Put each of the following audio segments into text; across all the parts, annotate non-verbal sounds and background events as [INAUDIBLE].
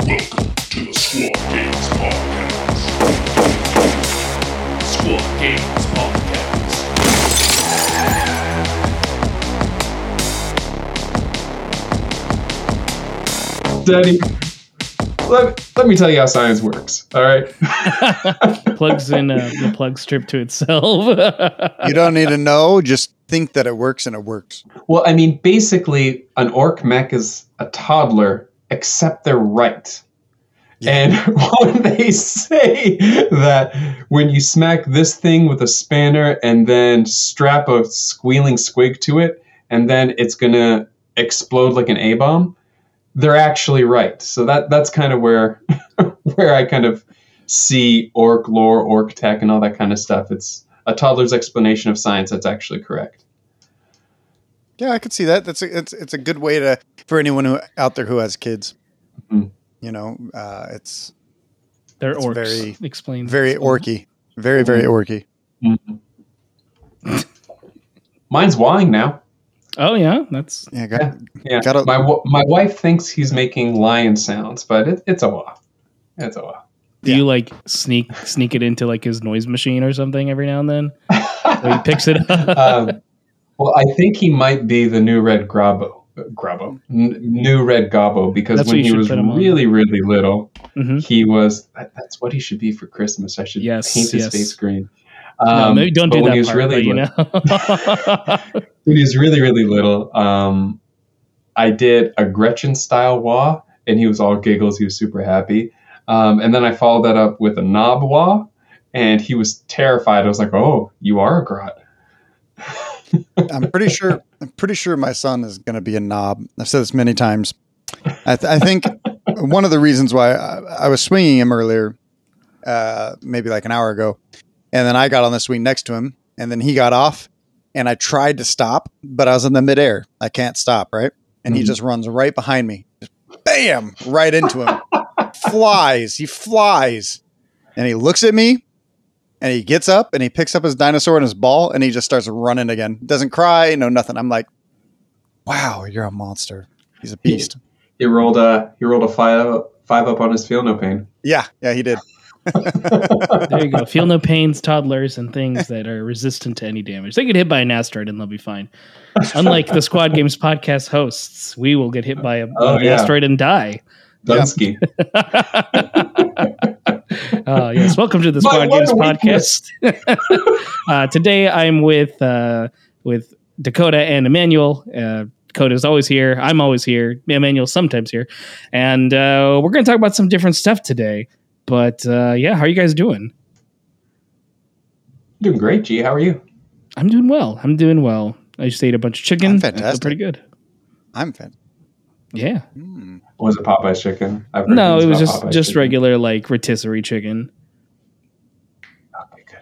Welcome to the Squad Games Podcast. Squad Games Podcast. Daddy, let, let me tell you how science works. All right. [LAUGHS] plugs in uh, the plug strip to itself. [LAUGHS] You don't need to know. Just think that it works and it works. well, I mean, basically, an orc mech is a toddler, except they're right. And [LAUGHS] when they say that when you smack this thing with a spanner and then strap a squealing squig to it, and then it's gonna explode like an A bomb, they're actually right. So that that's kind of where [LAUGHS] where I kind of see orc lore, orc tech, and all that kind of stuff. It's a toddler's explanation of science that's actually correct. Yeah, I could see that. That's a, it's it's a good way to for anyone who out there who has kids. Mhm. You know, uh, it's They're It's orcs. very- explains very it. orky, very very orky. Mine's wine now. Oh yeah, that's Yeah, got, Yeah, Gotta- my my wife thinks he's making lion sounds, but it, it's a wah. It's a wah. Do Yeah. you like sneak sneak it into like his noise machine or something every now and then? [LAUGHS] He picks it up. um, well, I think he might be the new red Grabo. Grabo, N- new red Gobbo, because That's when he was put him on. really, really little, Mhm. he was. That, that's what he should be for Christmas. I should Yes, paint his yes. face green. no, Um, maybe don't do when that he was part. really but, you little- know. [LAUGHS] when he was really, really [LAUGHS] little, um, I did a Gretchin style wah, and he was all giggles. He was super happy. Um, and then I followed that up with a nob wah, and he was terrified. I was like, "Oh, you are a grot." I'm pretty sure. I'm pretty sure my son is going to be a nob. I've said this many times. I, th- I think one of the reasons why I, I was swinging him earlier, uh, maybe like an hour ago, and then I got on the swing next to him, and then he got off, and I tried to stop, but I was in the midair. I can't stop, right? And he Mhm. just runs right behind me, just bam, right into him. flies. He flies, and he looks at me, and he gets up and he picks up his dinosaur and his ball and he just starts running again. Doesn't cry, no nothing. I'm like, wow, you're a monster. He's a beast. He rolled a he rolled a five five up on his feel no pain. Yeah, yeah, he did. [LAUGHS] there you go. Feel no pains, toddlers, and things [LAUGHS] that are resistant to any damage. They get hit by an asteroid and they'll be fine. Unlike the Squad Games podcast hosts, we will get hit by a, Oh, an yeah. asteroid and die. Dunsky. [LAUGHS] Uh, yes, welcome to the Squad Games podcast. [LAUGHS] uh, today, I'm with uh, with Dakota and Emmanuel. Uh, Dakota's always here. I'm always here. Emmanuel's sometimes here, and uh, we're going to talk about some different stuff today. But uh, yeah, how are you guys doing? Doing great, G. How are you? I'm doing well. I'm doing well. I just ate a bunch of chicken. I'm I feel fantastic. pretty good. I'm fan. Yeah. Mm. Was it Popeye's chicken? I've heard No, it was just Popeye's just chicken. regular like rotisserie chicken. Okay,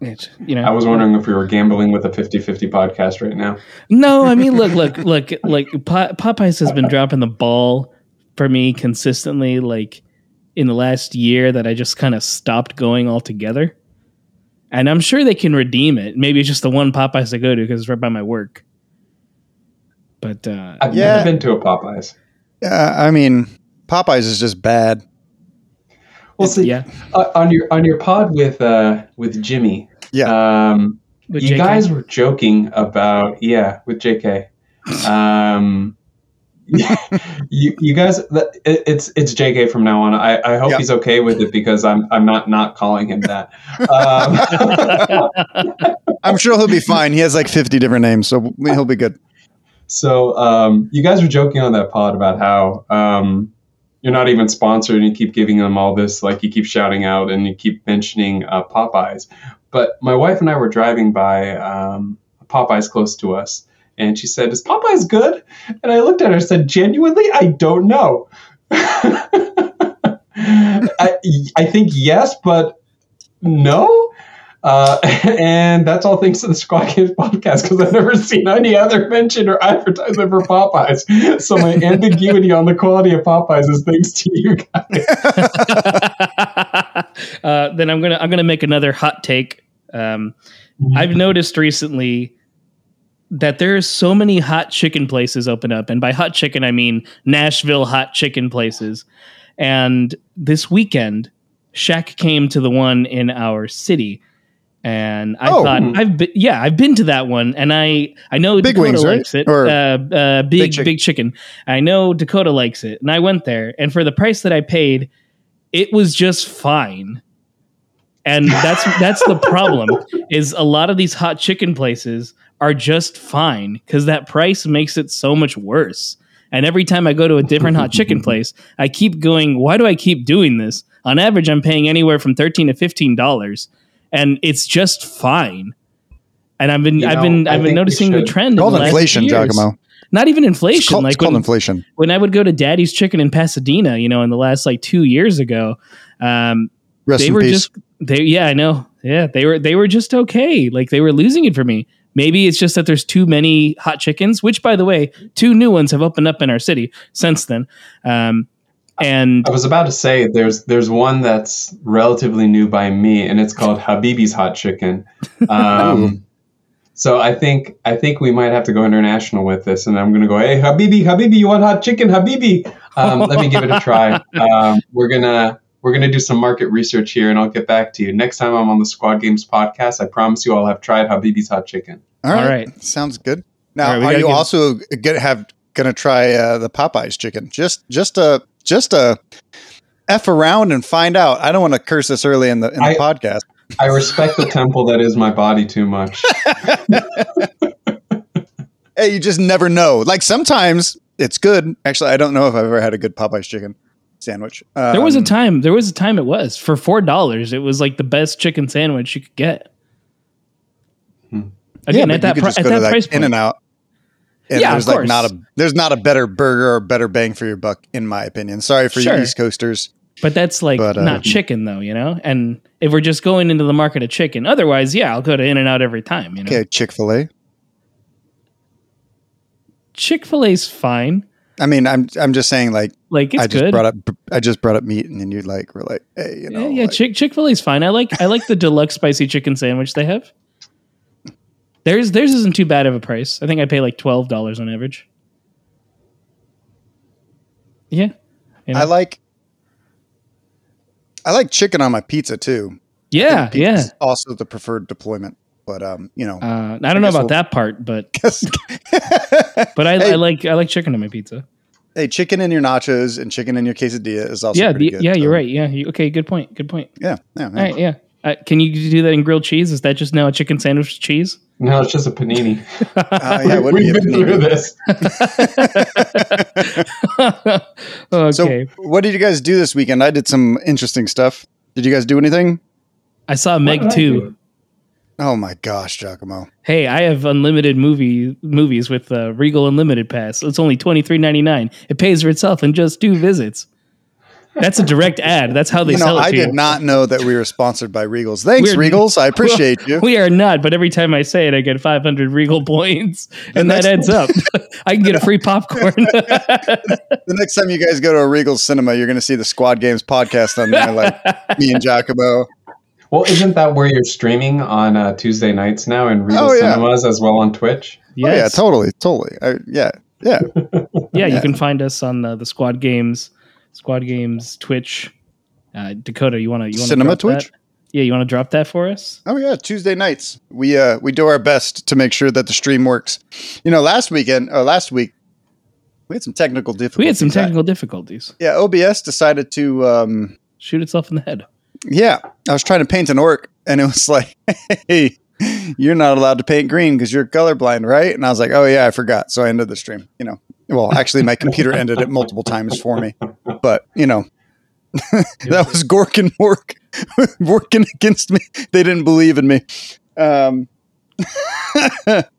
good. It, you know, I was wondering if we were gambling with a 50-50 podcast right now. No, I mean, look, look, [LAUGHS] look, like Po- Popeyes has been dropping the ball for me consistently, like in the last year that I just kind of stopped going altogether. And I'm sure they can redeem it. Maybe it's just the one Popeyes I go to because it's right by my work. But uh, I've Yeah. never been to a Popeyes. Yeah, I mean, Popeyes is just bad. Well, see, yeah, uh, on your on your pod with uh with Jimmy, Yeah. um, With you JK. guys were joking about yeah with J.K. [LAUGHS] Um, [LAUGHS] you you guys, it, it's it's J.K. from now on. I, I hope Yeah. he's okay with it because I'm I'm not not calling him that. Um, [LAUGHS] I'm sure he'll be fine. He has like 50 different names, so he'll be good. So um, you guys were joking on that pod about how um, you're not even sponsored and you keep giving them all this, like you keep shouting out and you keep mentioning uh, Popeyes. But my wife and I were driving by um, Popeyes close to us, and she said, "Is Popeyes good?" And I looked at her and said, "Genuinely, I don't know." [LAUGHS] I, I think yes, but no. Uh, [LAUGHS] and that's all thanks to the Squad Games podcast because I've never seen any other mention or advertisement for Popeyes. So my ambiguity on the quality of Popeyes is thanks to you guys. [LAUGHS] [LAUGHS] uh, then I'm gonna I'm gonna make another hot take. Um, I've noticed recently that there's so many hot chicken places open up, and by hot chicken I mean Nashville hot chicken places. And this weekend, Shaq came to the one in our city. And I Oh. thought. I've been, yeah I've been to that one and I I know Big Dakota wings, right? likes it Or uh, uh, big Big Chicken. big chicken I know Dakota likes it and I went there and for the price that I paid it was just fine and that's [LAUGHS] that's the problem is a lot of these hot chicken places are just fine because that price makes it so much worse and every time i go to a different hot chicken [LAUGHS] place i keep going why do i keep doing this on average i'm paying anywhere from 13 to 15 dollars and it's just fine and i've been You i've know, been I i've been noticing the should- trend in Called the inflation, few years. Giacomo. not even It's inflation called, like it's called when, inflation. when i would go to daddy's chicken in pasadena you know in the last like two years ago um, Rest they in were peace. just they yeah i know yeah they were they were just okay like they were losing it for me maybe it's just that there's too many hot chickens which by the way two new ones have opened up in our city since then um and I was about to say there's there's one that's relatively new by me, and it's called Habibi's Hot Chicken. [LAUGHS] Um, so I think I think we might have to go international with this, and I'm gonna go, hey Habibi, Habibi, you want hot chicken, Habibi? Um, let me give it a try. [LAUGHS] Um, we're gonna we're gonna do some market research here, and I'll get back to you next time I'm on the Squad Games podcast. I promise you, I'll have tried Habibi's Hot Chicken. All All right. right. Sounds good. Now, All right, we are you give- also gonna have gonna try uh, the Popeyes chicken? Just just a just a f around and find out. I don't want to curse this early in the in the I- podcast. I respect the temple that is my body too much. [LAUGHS] [LAUGHS] Hey, you just never know. Like sometimes it's good. Actually, I don't know if I've ever had a good Popeyes chicken sandwich. Um, there was a time there was a time it was for four dollars it was like the best chicken sandwich you could get Hmm. again yeah, at that, could pri- just at go that like price point In and Out. And Yeah, there's like not a there's not a better burger or better bang for your buck, in my opinion. Sorry for Sure. you East Coasters. But that's like But, uh, not chicken though, you know? And if we're just going into the market of chicken, otherwise, yeah, I'll go to In and Out every time, you know. Okay, Chick Fil A. Chick-fil-A's fine. I mean, I'm I'm just saying like Like I just good. brought up I just brought up meat, and then you like were like, hey, you know, yeah, yeah, like- Chick Chick-fil-A's fine. I like I like the deluxe spicy chicken sandwich they have. Theirs theirs isn't too bad of a price. I think I pay like twelve dollars on average. Yeah. You know? I like I like chicken on my pizza too. yeah, yeah. Also the preferred deployment, but um, you know, Uh, I don't know about we'll- that part, but [LAUGHS] [LAUGHS] [LAUGHS] but I, Hey. I like I like chicken on my pizza. hey, chicken in your nachos and chicken in your quesadilla is also yeah, the, good. yeah, you're right. Yeah, you, okay, good point. Good point. Yeah, yeah, All right, yeah. Uh, can you do that in grilled cheese? Is that just now a chicken sandwich cheese? No, it's just a panini. [LAUGHS] Uh, yeah, it would be We've been panini. through this. [LAUGHS] okay. So, what did you guys do this weekend? I did some interesting stuff. Did you guys do anything? I saw Meg did 2. Oh my gosh, Giacomo! Hey, I have unlimited movie movies with uh, Regal Unlimited Pass. It's only twenty three ninety nine. It pays for itself in just two visits. That's a direct ad. That's how they You know, sell it I to did you. not know that we were sponsored by Regals. Thanks, We're- Regals. I [LAUGHS] appreciate you. We are not, but every time I say it, I get 500 Regal points, and that adds up. [LAUGHS] I can get a free popcorn. [LAUGHS] The next time you guys go to a Regals cinema, you're going to see the Squad Games podcast on there, like me and Giacomo. Well, isn't that where you're streaming on uh, Tuesday nights now in Regal Oh, yeah. Cinemas as well on Twitch? Oh yeah, Yes. totally, totally. I, yeah, yeah. yeah, you can find us on uh, the Squad Games, Squad Games Twitch. Uh, Dakota, you want to you want Cinema Twitch? That? Yeah, you want to drop that for us? Oh yeah, Tuesday nights. We uh we do our best to make sure that the stream works. You know, last weekend or last week we had some technical difficulties. We had some technical difficulties. Yeah, OBS decided to um Shoot itself in the head. yeah, I was trying to paint an orc and it was [LAUGHS] like, "Hey, you're not allowed to paint green because you're colorblind, right?" And I was like, "Oh yeah, I forgot." So I ended the stream, you know. Well, actually my computer ended it multiple times for me. But, you know, [LAUGHS] that was Gork and Mork [LAUGHS] working against me. They didn't believe in me. Um, [LAUGHS] but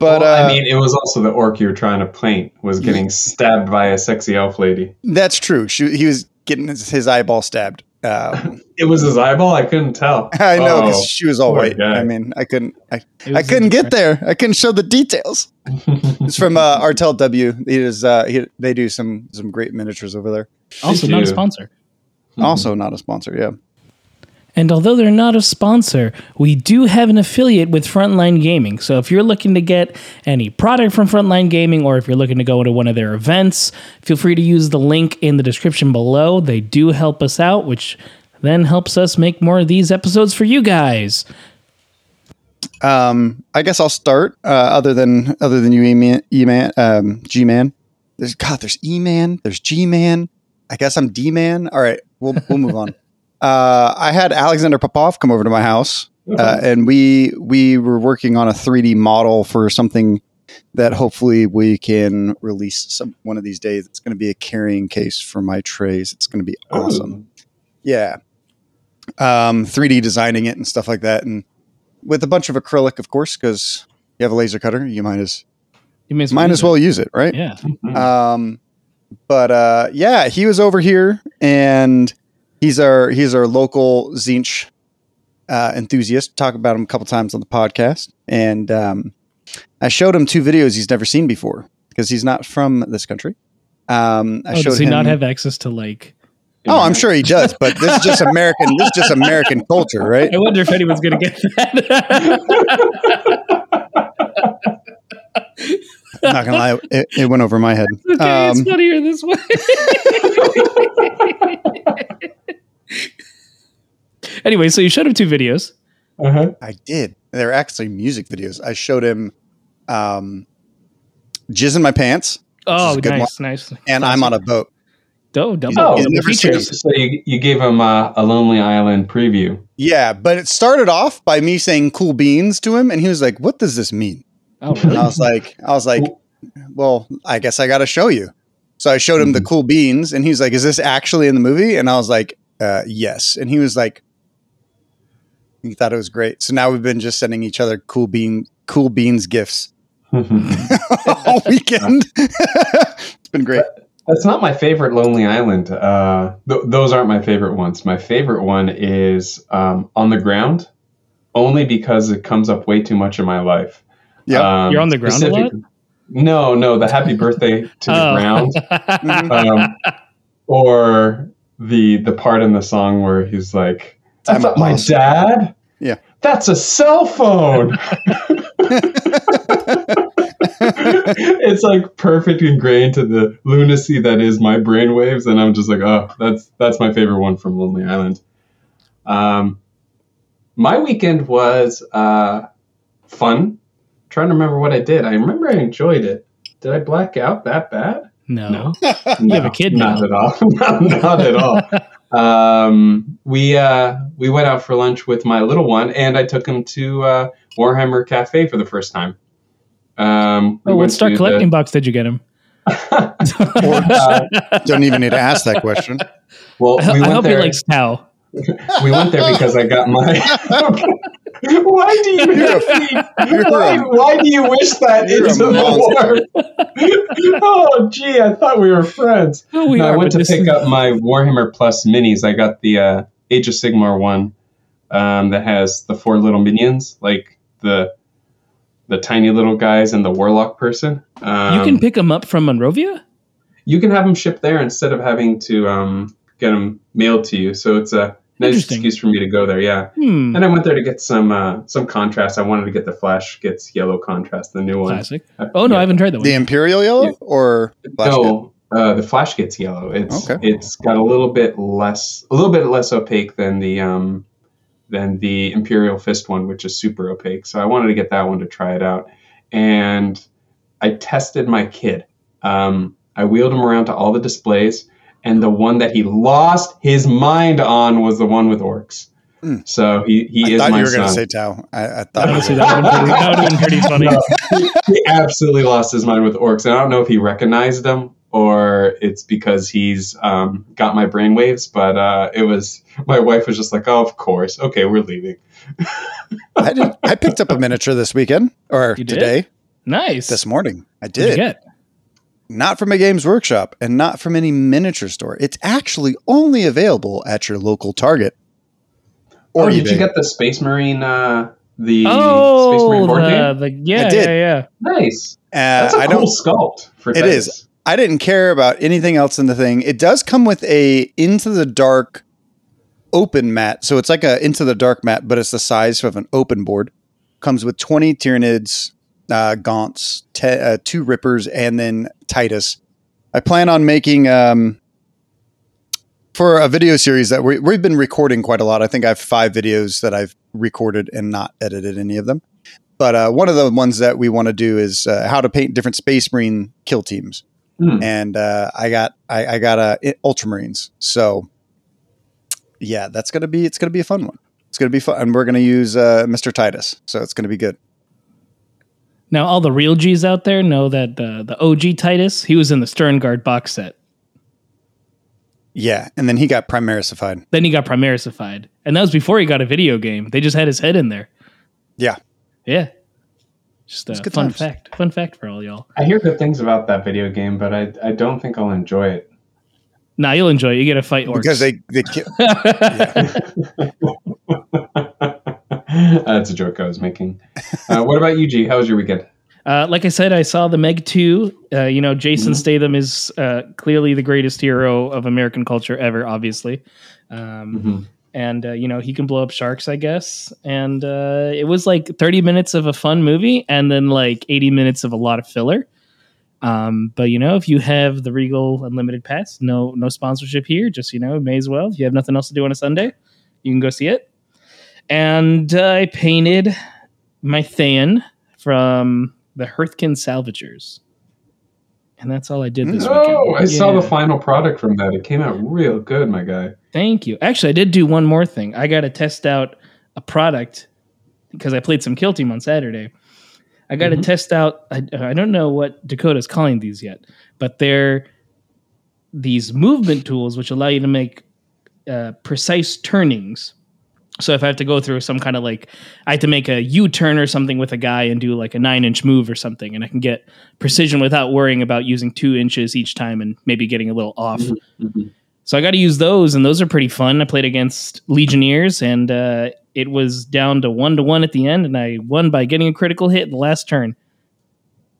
Well, uh, I mean, it was also the orc you were trying to paint was getting stabbed by a sexy elf lady. that's true. She, he was getting his, his eyeball stabbed. Um, It was his eyeball. I couldn't tell. [LAUGHS] I know because Oh. she was all white. guy. I mean, I couldn't. I, I couldn't get there. I couldn't show the details. [LAUGHS] It's from uh, Artel W. He is. Uh, he, they do some some great miniatures over there. Also, not a you? sponsor. Also, not a sponsor. Yeah. And although they're not a sponsor, we do have an affiliate with Frontline Gaming. So if you're looking to get any product from Frontline Gaming or if you're looking to go to one of their events, feel free to use the link in the description below. They do help us out, which then helps us make more of these episodes for you guys. Um, I guess I'll start. Uh, other than other than you, E-Man, E-Man um, G-Man. There's God. There's E-Man. There's G-Man. I guess I'm D-Man. All right, we'll we'll move on. Uh, I had Alexander Popov come over to my house, uh, and we we were working on a 3D model for something that hopefully we can release some one of these days. It's going to be a carrying case for my trays. It's going to be awesome. Yeah. Um, 3D designing it and stuff like that, and with a bunch of acrylic, of course, because you have a laser cutter. You might as You may might use as well use it, right? it. Yeah. Mhm. Um, but uh, yeah, he was over here, and he's our he's our local Zinch uh, enthusiast. Talk about him a couple times on the podcast, and um, I showed him two videos he's never seen before because he's not from this country. Um, I Oh, showed does he him. not have access to like? oh, I'm sure he does, but this is just American. this is just American culture, right? I wonder if anyone's gonna get that. I'm not gonna lie, it, it went over my head. [LAUGHS] okay, it's Um, funnier this way. [LAUGHS] anyway, so you showed him two videos. Uh-huh. I did. They're actually music videos. I showed him um, Jizz in My Pants, Oh, a good nice, nice. and I'm on a boat. Oh, double, Oh, He's double never seen features. So you, you gave him uh, a Lonely Island preview. Yeah, but it started off by me saying cool beans to him, and he was like, What does this mean? Oh, And? I was like, I was like, Well, I guess I gotta show you. So I showed him the Mhm. cool beans, and he's like, Is this actually in the movie? And I was like, uh, yes. And he was like, he thought it was great. So now we've been just sending each other cool bean cool beans gifts [LAUGHS] all weekend. [LAUGHS] it's been great. That's not my favorite Lonely Island. Uh, th- those aren't my favorite ones. My favorite one is um, On the Ground, only because it comes up way too much in my life. Yeah. Um, You're on the ground a lot? No, no, the Happy Birthday to the [LAUGHS] Oh. Ground, um, or the the part in the song where he's like, I'm "That's not my dad." Yeah. that's a cell phone. [LAUGHS] it's like perfect ingrained to the lunacy that is my brainwaves, and I'm just like, oh, that's that's my favorite one from Lonely Island. Um, my weekend was uh, fun. trying to remember what I did. I remember I enjoyed it. Did I black out that bad? no. No. You have a kid Not now. at all. [LAUGHS] not, not at all. [LAUGHS] Um, we uh, we went out for lunch with my little one, and I took him to uh, Warhammer Cafe for the first time. Um, we Oh, what went Star to collecting box did you get him? [LAUGHS] Uh, Don't even need to ask that question. well, we I went hope there. he likes Tau. [LAUGHS] we went there because I got my. [LAUGHS] why do you You're a- you're why, a- why do you wish that you're a into the war? oh, gee, I thought we were friends. Oh, we no, are. I went to pick is- up my Warhammer Plus minis. I got the uh, Age of Sigmar one um, that has the four little minions, like the the tiny little guys and the warlock person. Um, you can pick them up from Monrovia. you can have them shipped there instead of having to um, get them mailed to you. So it's a nice excuse for me to go there. Yeah, Hmm. and I went there to get some uh, some contrast. I wanted to get the Flash Gitz Yellow contrast, the new one. Classic. Oh no, I haven't tried that one. The Imperial Yellow or Black no, uh, the Flash Gitz Yellow. It's Okay. it's got a little bit less, a little bit less opaque than the um, than the Imperial Fist one, which is super opaque. So I wanted to get that one to try it out, and I tested my kid. Um, I wheeled him around to all the displays, and the one that he lost his mind on was the one with orcs. Hmm. So he he I is thought my you were going to say Tau. I, I thought. Honestly, that would have been, pretty- that would've been pretty [LAUGHS] funny. No, [LAUGHS] he, he absolutely lost his mind with orcs. And I don't know if he recognized them or it's because he's um, got my brainwaves, but uh, it was my wife was just like, "Oh, of course, okay, we're leaving." [LAUGHS] I did. I picked up a miniature this weekend or You did? today, Nice. this morning. I What'd did. Not from a Games Workshop and not from any miniature store. It's actually only available at your local Target. Or oh, did you get the Space Marine? Uh, the Space Oh, Marine board the, game? the yeah, I did. yeah, yeah. Nice. Uh, That's a I cool don't. sculpt for It Titus. is. I didn't care about anything else in the thing. It does come with a Into the Dark open mat. So it's like a into the dark mat, but it's the size of an open board. Comes with 20 Tyranids, uh, Gaunts, te- uh, two Rippers, and then Titus. I plan on making um, for a video series that we, we've been recording quite a lot. I think I have five videos that I've recorded and not edited any of them. But uh, one of the ones that we want to do is uh, how to paint different Space Marine kill teams, Hmm. and uh, I got I, I got a i- Ultramarines. So yeah, that's gonna be it's gonna be a fun one. It's gonna be fun, and we're gonna use uh, Mr. Titus, so it's gonna be good. Now, all the real G's out there know that uh, the OG Titus, he was in the Sternguard box set. Yeah, and then he got Primarisified. Then he got Primarisified. And that was before he got a video game. They just had his head in there. Yeah, Yeah. Just a fun times. fact. Fun fact for all y'all. I hear good things about that video game, but I, I don't think I'll enjoy it. Nah, you'll enjoy it. You get to fight orcs. because they they ki- [LAUGHS] [LAUGHS] That's a joke I was making. Uh, what about you, G? How was your weekend? Uh, like I said, I saw the Meg 2. Uh, you know, Jason Mhm. Statham is uh, clearly the greatest hero of American culture ever, obviously. Um, Mhm. And, uh, you know, he can blow up sharks, I guess. And uh, it was like 30 minutes of a fun movie and then like 80 minutes of a lot of filler. Um, but, you know, if you have the Regal Unlimited Pass, no no sponsorship here, just, you know, may as well. If you have nothing else to do on a Sunday, you can go see it. And uh, I painted my Theyn from the Hearthkyn Salvagers. And that's all I did this weekend. Oh, I saw the final product from that. It came out real good, my guy. Thank you. Actually, I did do one more thing. I got to test out a product because I played some Kill Team on Saturday. I got to Mhm. test out. I, I don't know what Dakota's calling these yet, but they're these movement tools which allow you to make uh, precise turnings. So if I have to go through some kind of like, I have to make a U turn or something with a guy and do like a nine inch move or something, and I can get precision without worrying about using two inches each time and maybe getting a little off. Mhm. So I got to use those, and those are pretty fun. I played against Legionnaires, and uh, it was down to one to one at the end, and I won by getting a critical hit in the last turn.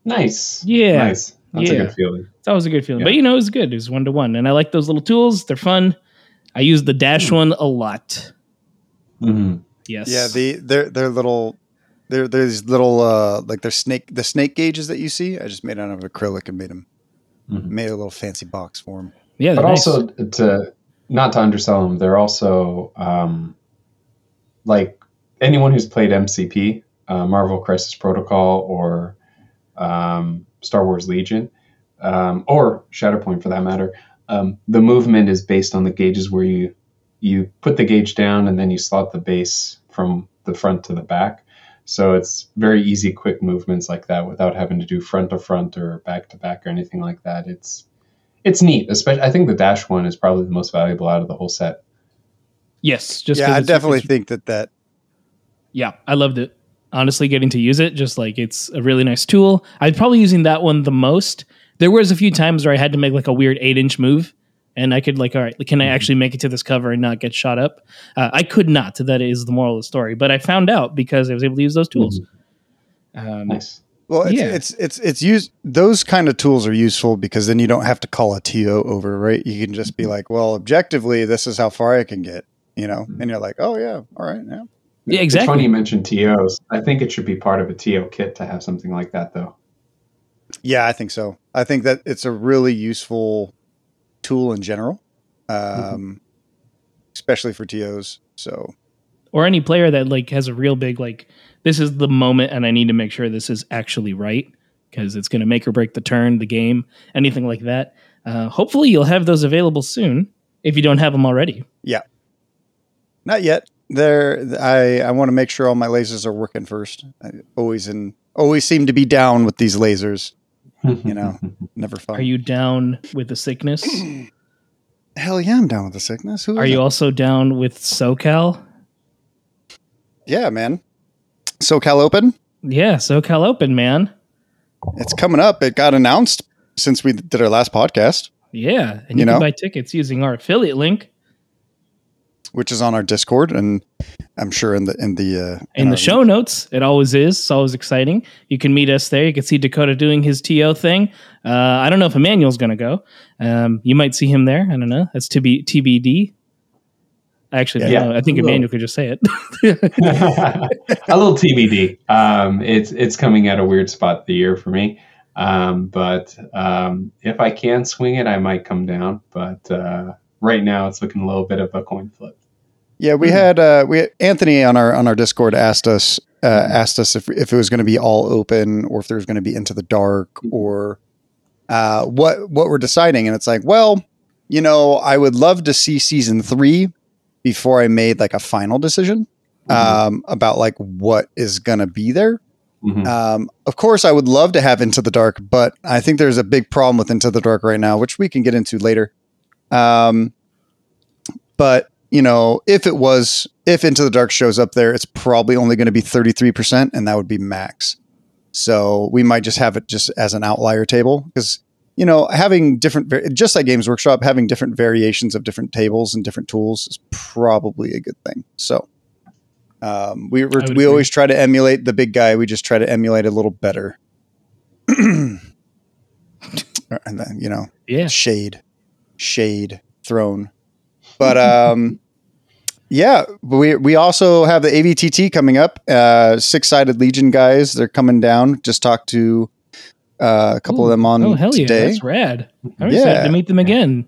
Nice. Yeah. Nice. That's Yeah. a good feeling. That was a good feeling. Yeah. But you know, it was good. It was one to one, and I like those little tools. They're fun. I use the dash Hmm. one a lot. Hmm Yes. yeah the they're they're little they're there's little uh like they're snake the snake gauges that you see. I just made out of acrylic and made them Mhm. made a little fancy box for them. yeah. But nice. also, to not to undersell them, they're also um, like anyone who's played MCP, uh, Marvel Crisis Protocol, or um, Star Wars Legion, um, or Shatterpoint for that matter. Um, the movement is based on the gauges where you you put the gauge down and then you slot the base from the front to the back. So it's very easy, quick movements like that without having to do front to front or back to back or anything like that. It's it's neat. Especially, I think the dash one is probably the most valuable out of the whole set. yes. Just 'cause yeah, I definitely it's- think that that yeah, I loved it. Honestly, getting to use it, just like it's a really nice tool. I'm probably using that one the most. There was a few times where I had to make like a weird eight inch move, and I could like, all right, can I Mhm. actually make it to this cover and not get shot up? Uh, I could not. That is the moral of the story. But I found out because I was able to use those tools. Um, Nice. well it's, Yeah. it's it's it's used those kind of tools are useful because then you don't have to call a TO over, right? You can just be Mm-hmm. like, well, objectively, this is how far I can get, you know, Mm-hmm. and you're like, oh yeah, all right, yeah. Yeah, It's funny you mentioned TOs. I think it should be part of a TO kit to have something like that, though. Yeah, I think so. I think that it's a really useful tool in general, um, Mm-hmm. especially for TOs. So or any player that like has a real big like this is the moment and i need to make sure this is actually right because it's going to make or break the turn the game anything like that uh, hopefully you'll have those available soon if you don't have them already Yeah, not yet. There, I I want to make sure all my lasers are working first. I always in always seem to be down with these lasers. You know, [LAUGHS] never fun. are you down with the sickness [CLEARS THROAT] Hell yeah, I'm down with the sickness. Who are you it? also down with socal Yeah, man. SoCal Open. yeah socal open man It's coming up. It got announced since we did our last podcast, yeah and you, You can know? buy tickets using our affiliate link which is on our Discord, and I'm sure in the in the uh, in our- the show notes. It always is. It's always exciting. You can meet us there. You can see Dakota doing his TO thing. Uh, I don't know if Emmanuel's going to go. Um, you might see him there. I don't know. That's to be TBD. Actually, Yeah. no, I think Cool. Emmanuel could just say it. [LAUGHS] a little TBD. Um, it's it's coming at a weird spot of the year for me. Um, but um, if I can swing it, I might come down. But uh, right now, it's looking a little bit of a coin flip. Yeah, we Hmm. had uh, we Anthony on our on our Discord asked us uh, asked us if if it was going to be all open or if there was going to be into the dark or uh, what what we're deciding, and it's like, well, you know, I would love to see season three before I made like a final decision um, about like what is going to be there. Mhm. Um, of course, I would love to have Into the Dark, but I think there's a big problem with Into the Dark right now, which we can get into later. Um, but you know, if it was, if Into the Dark shows up there, it's probably only going to be 33%, and that would be max. So we might just have it just as an outlier table because, you know, having different, just like Games Workshop, having different variations of different tables and different tools is probably a good thing. So um, we, we're, we agree. always try to emulate the big guy. We just try to emulate a little better. [CLEARS THROAT] and then, you know, yeah. shade shade thrown but um yeah we we also have the avtt coming up uh six-sided legion guys they're coming down just talked to uh, a couple of them on oh hell yeah, today that's rad. I'm Yeah. excited to meet them again.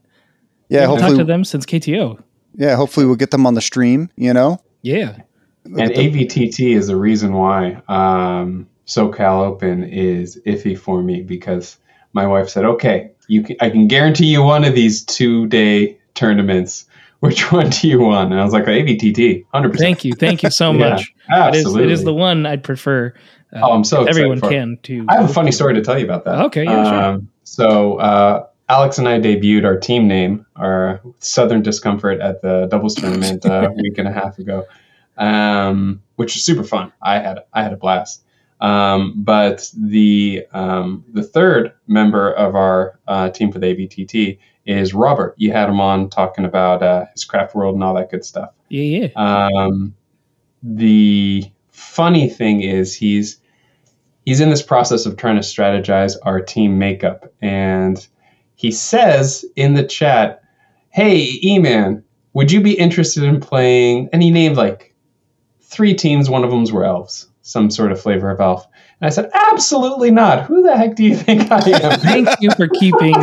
yeah I haven't talked to them since KTO. yeah hopefully we'll get them on the stream you know Yeah, And AVTT is the reason why um, SoCal Open is iffy for me because my wife said, "Okay, you can, I can guarantee you one of these two-day tournaments. Which [LAUGHS] one do you want?" And I was like, "AVTT, hundred percent." thank you, thank you so [LAUGHS] much. It is, Absolutely. it is the one I'd prefer. Uh, Oh, I'm so excited everyone can too. I have a funny story to tell you about that. Okay, yeah, sure. Um, so uh, Alex and I debuted our team name, our Southern Discomfort, at the doubles tournament uh, a [LAUGHS] week and a half ago, um, which was super fun. I had I had a blast. Um, but the um, the third member of our uh, team for the AVTT is Robert. You had him on talking about uh, his craft world and all that good stuff. Yeah, yeah. Um, the funny thing is he's he's in this process of trying to strategize our team makeup, and he says in the chat, "Hey, E-Man, would you be interested in playing?" And he named like three teams. One of them's were elves, some sort of flavor of elf. And I said, "Absolutely not. Who the heck do you think I am?" [LAUGHS] Thank you for keeping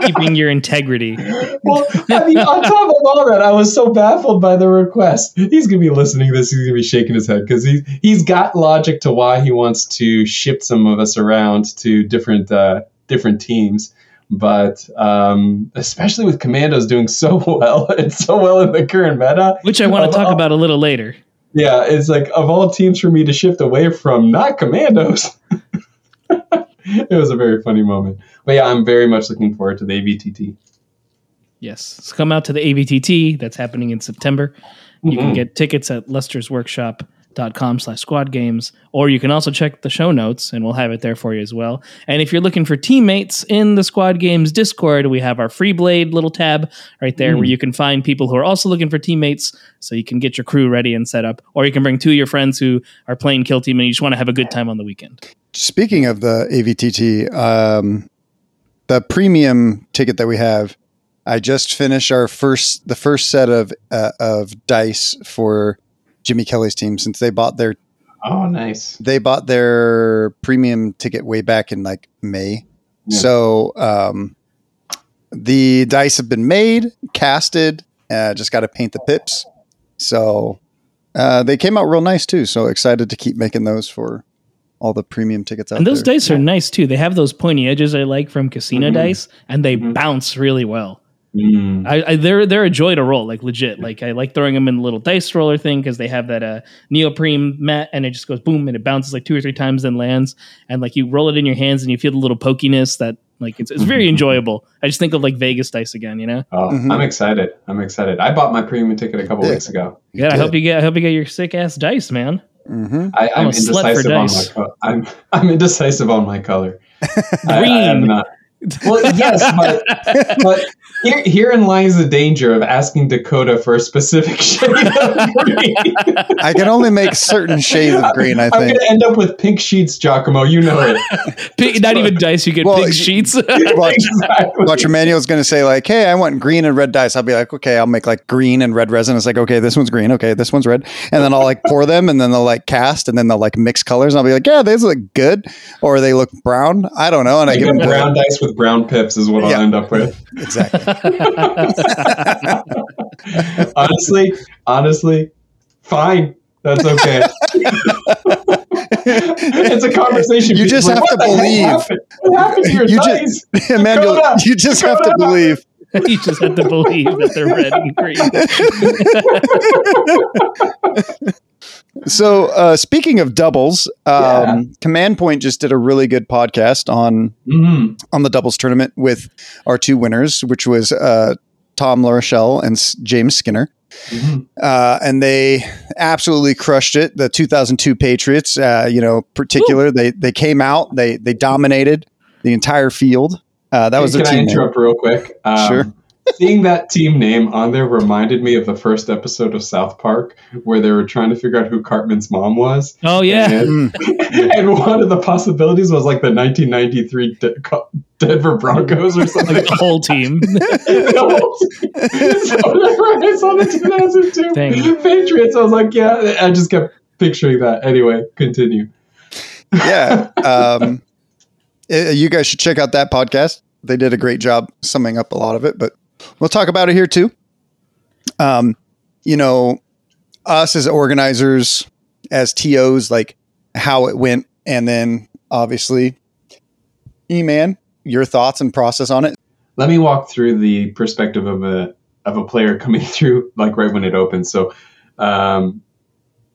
keeping your integrity. well, I mean, on top of all that, I was so baffled by the request. He's gonna be listening to this. He's gonna be shaking his head because he's he's got logic to why he wants to ship some of us around to different uh, different teams. But um, especially with Commandos doing so [LAUGHS] well and so well in the current meta, Which I want to talk about a little later. Yeah, it's like of all teams for me to shift away from, not Commandos. [LAUGHS] it was a very funny moment. But yeah, I'm very much looking forward to the AVTT. Yes. So come out to the AVTT. That's happening in September. You can Mhm. get tickets at lustersworkshop.com slash squad games, or you can also check the show notes and we'll have it there for you as well. And if you're looking for teammates in the squad games Discord, we have our free blade little tab right there Mm. where you can find people who are also looking for teammates so you can get your crew ready and set up. Or you can bring two of your friends who are playing kill team and you just want to have a good time on the weekend. speaking of the avtt um the premium ticket that we have i just finished our first the first set of uh, of dice for jimmy kelly's team since they bought their Oh, nice. they bought their premium ticket way back in like May. Yeah. So um, the dice have been made, casted. Uh, just got to paint the pips. So uh, they came out real nice too. So excited to keep making those for all the premium tickets out And those there. dice are nice too. They have those pointy edges I like from casino Mhm. dice and they Mhm. bounce really well. Mm. I, I they're they're a joy to roll, like legit. Like I like throwing them in the little dice roller thing because they have that uh neoprene mat and it just goes boom and it bounces like two or three times then lands and like you roll it in your hands and you feel the little pokiness that like it's it's very [LAUGHS] enjoyable. I just think of like Vegas dice again, you know. Oh, Mhm. I'm excited. I'm excited. I bought my premium ticket a couple Yeah. weeks ago. Yeah, I hope you get I hope you get your sick ass dice, man. Mhm. I, I'm I'm, for indecisive on my dice. color. I'm [LAUGHS] I'm indecisive on my color. [LAUGHS] I, I have Green. not. Well, yes, but [LAUGHS] but here, herein lies the danger of asking Dakota for a specific [LAUGHS] shade of green. I can only make certain shades of green. I I'm think. gonna end up with pink sheets, Giacomo. You know it. [LAUGHS] Pig, not even dice. You get Well, pig you- sheets. Watch, exactly. watch Emmanuel's going to say like, "Hey, I want green and red dice." I'll be like, "Okay, I'll make like green and red resin." It's like, "Okay, this one's green. Okay, this one's red," and then I'll like pour them, and then they'll like cast, and then they'll like mix colors, and I'll be like, "Yeah, these look good," or they look brown. I don't know, and I give them brown dice with brown pips is what Yeah. I'll end up with. [LAUGHS] exactly. [LAUGHS] honestly, honestly, fine. That's okay. [LAUGHS] it's a conversation. You just have to "What the heck believe." What happened to your You just, Emmanuel, you just have to believe. you just have to believe that they're red and green. So, uh, speaking of doubles, um, Yeah. Command Point just did a really good podcast on Mhm. on the doubles tournament with our two winners, which was uh, Tom LaRochelle and S- James Skinner. Mhm. Uh, and they absolutely crushed it. The 2002 Patriots, uh, you know, particular, they they came out, they they dominated the entire field. Uh, that was Can a I team. name. interrupt real quick? Um, Sure. Seeing that team name on there reminded me of the first episode of South Park where they were trying to figure out who Cartman's mom was. Oh yeah. And, Mm. [LAUGHS] and one of the possibilities was like the 1993 De- Co- Denver Broncos or something. Like the whole team. [LAUGHS] [LAUGHS] so whenever I saw the 2002 Dang. Patriots, I was like, yeah, I just kept picturing that. Anyway, continue. yeah. Um, eh, you guys should check out that podcast. They did a great job summing up a lot of it, but we'll talk about it here too. Um, you know, us as organizers, as TOs, like how it went, and then obviously, E Man, your thoughts and process on it. let me walk through the perspective of a of a player [LAUGHS] coming through like right when it opens. So um,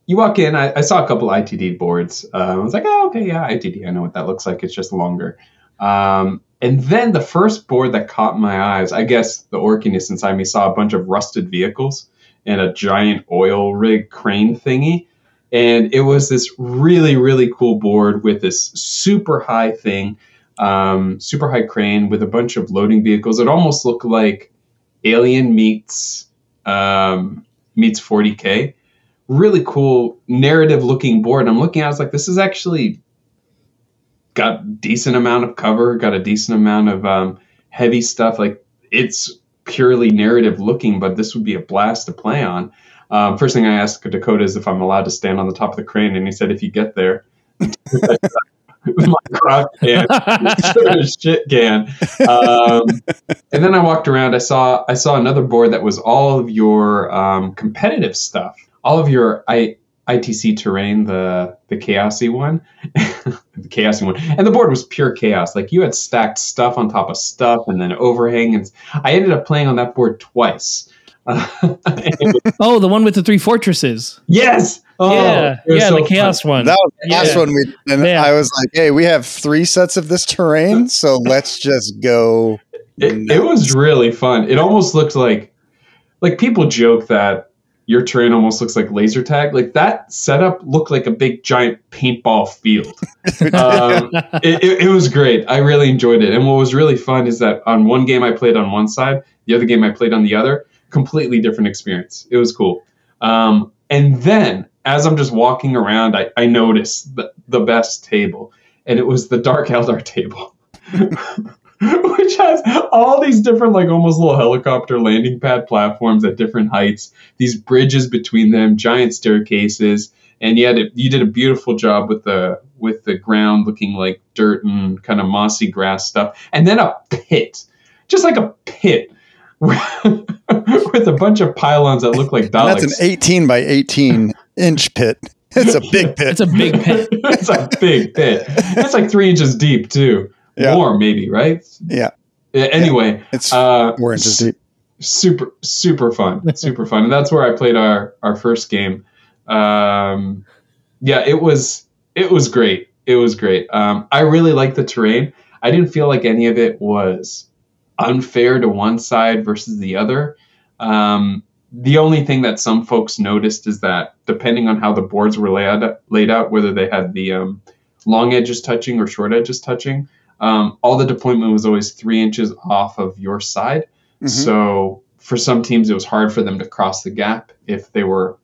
you walk in. I, I saw a couple ITD boards. Uh, I was like, oh, okay, yeah, ITD. I know what that looks like. It's just longer. Um, and then the first board that caught my eyes, I guess the orkiness inside me saw a bunch of rusted vehicles and a giant oil rig crane thingy. And it was this really, really cool board with this super high thing um, super high crane with a bunch of loading vehicles. It almost looked like Alien meets um, meets 40k. Really cool narrative looking board. I'm looking at. it, I was like, this is actually got decent amount of cover. Got a decent amount of um, heavy stuff. Like it's purely narrative looking, but this would be a blast to play on. Um, first thing I asked Dakota is if I'm allowed to stand on the top of the crane, and he said if you get there. [LAUGHS] my can, [LAUGHS] shit can. Um, and then I walked around. I saw I saw another board that was all of your um, competitive stuff, all of your I, ITC terrain, the the chaosy one, [LAUGHS] the chaosy one, and the board was pure chaos. Like you had stacked stuff on top of stuff, and then overhang. And I ended up playing on that board twice. [LAUGHS] Oh, the one with the three fortresses. yes. Oh, yeah, yeah, so the fun. chaos one. That was the last Yeah. one we and Yeah. I was like, hey, we have three sets of this terrain, so let's just go. It, it was really fun. It almost looked like like people joke that your terrain almost looks like laser tag. Like that setup looked like a big giant paintball field. [LAUGHS] Um, it, it, it was great. I really enjoyed it. And what was really fun is that on one game I played on one side, the other game I played on the other. Completely different experience. It was cool. Um, and then as I'm just walking around, I, I noticed the, the best table, and it was the Dark Eldar table. [LAUGHS] which has all these different like almost little helicopter landing pad platforms at different heights these bridges between them giant staircases and you had a, you did a beautiful job with the with the ground looking like dirt and kind of mossy grass stuff and then a pit just like a pit [LAUGHS] with a bunch of pylons that look like Daleks. that's an 18 by 18 inch pit. It's a big [LAUGHS] pit. It's a big pit. [LAUGHS] it's a big pit. It's like three inches deep too. Yeah. More maybe, right? Yeah. Yeah, Anyway, It's uh, super super fun [LAUGHS] super fun. And that's where i played our our first game. Um yeah it was it was great. It was great. Um i really liked the terrain. I didn't feel like any of it was unfair to one side versus the other. Um the only thing that some folks noticed is that depending on how the boards were laid out, laid out whether they had the um, long edges touching or short edges touching um, all the deployment was always three inches off of your side. Mhm. So for some teams, it was hard for them to cross the gap if they were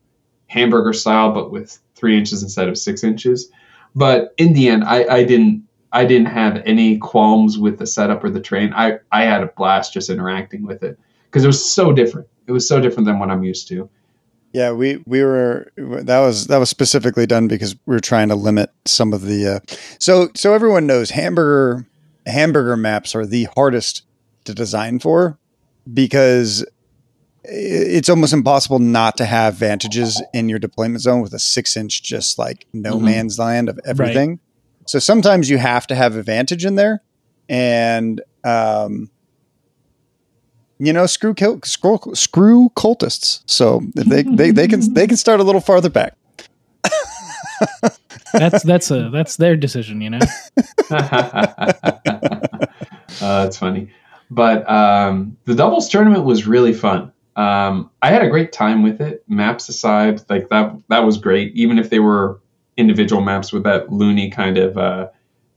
hamburger style, but with three inches instead of six inches. But in the end, I, I didn't I didn't have any qualms with the setup or the train. I, I had a blast just interacting with it because it was so different. It was so different than what I'm used to. Yeah, we we were that was that was specifically done because we were trying to limit some of the. Uh, so so everyone knows hamburger hamburger maps are the hardest to design for because it's almost impossible not to have vantages in your deployment zone with a six inch just like no Mhm. man's land of everything. So sometimes you have to have advantage in there, and um, you know, screw kil- screw, screw cultists. So they, they they can [LAUGHS] they can start a little farther back. [LAUGHS] That's that's a that's their decision, you know. [LAUGHS] uh, that's funny. But um, the doubles tournament was really fun. Um, I had a great time with it. Maps aside, like that that was great. Even if they were individual maps with that loony kind of uh,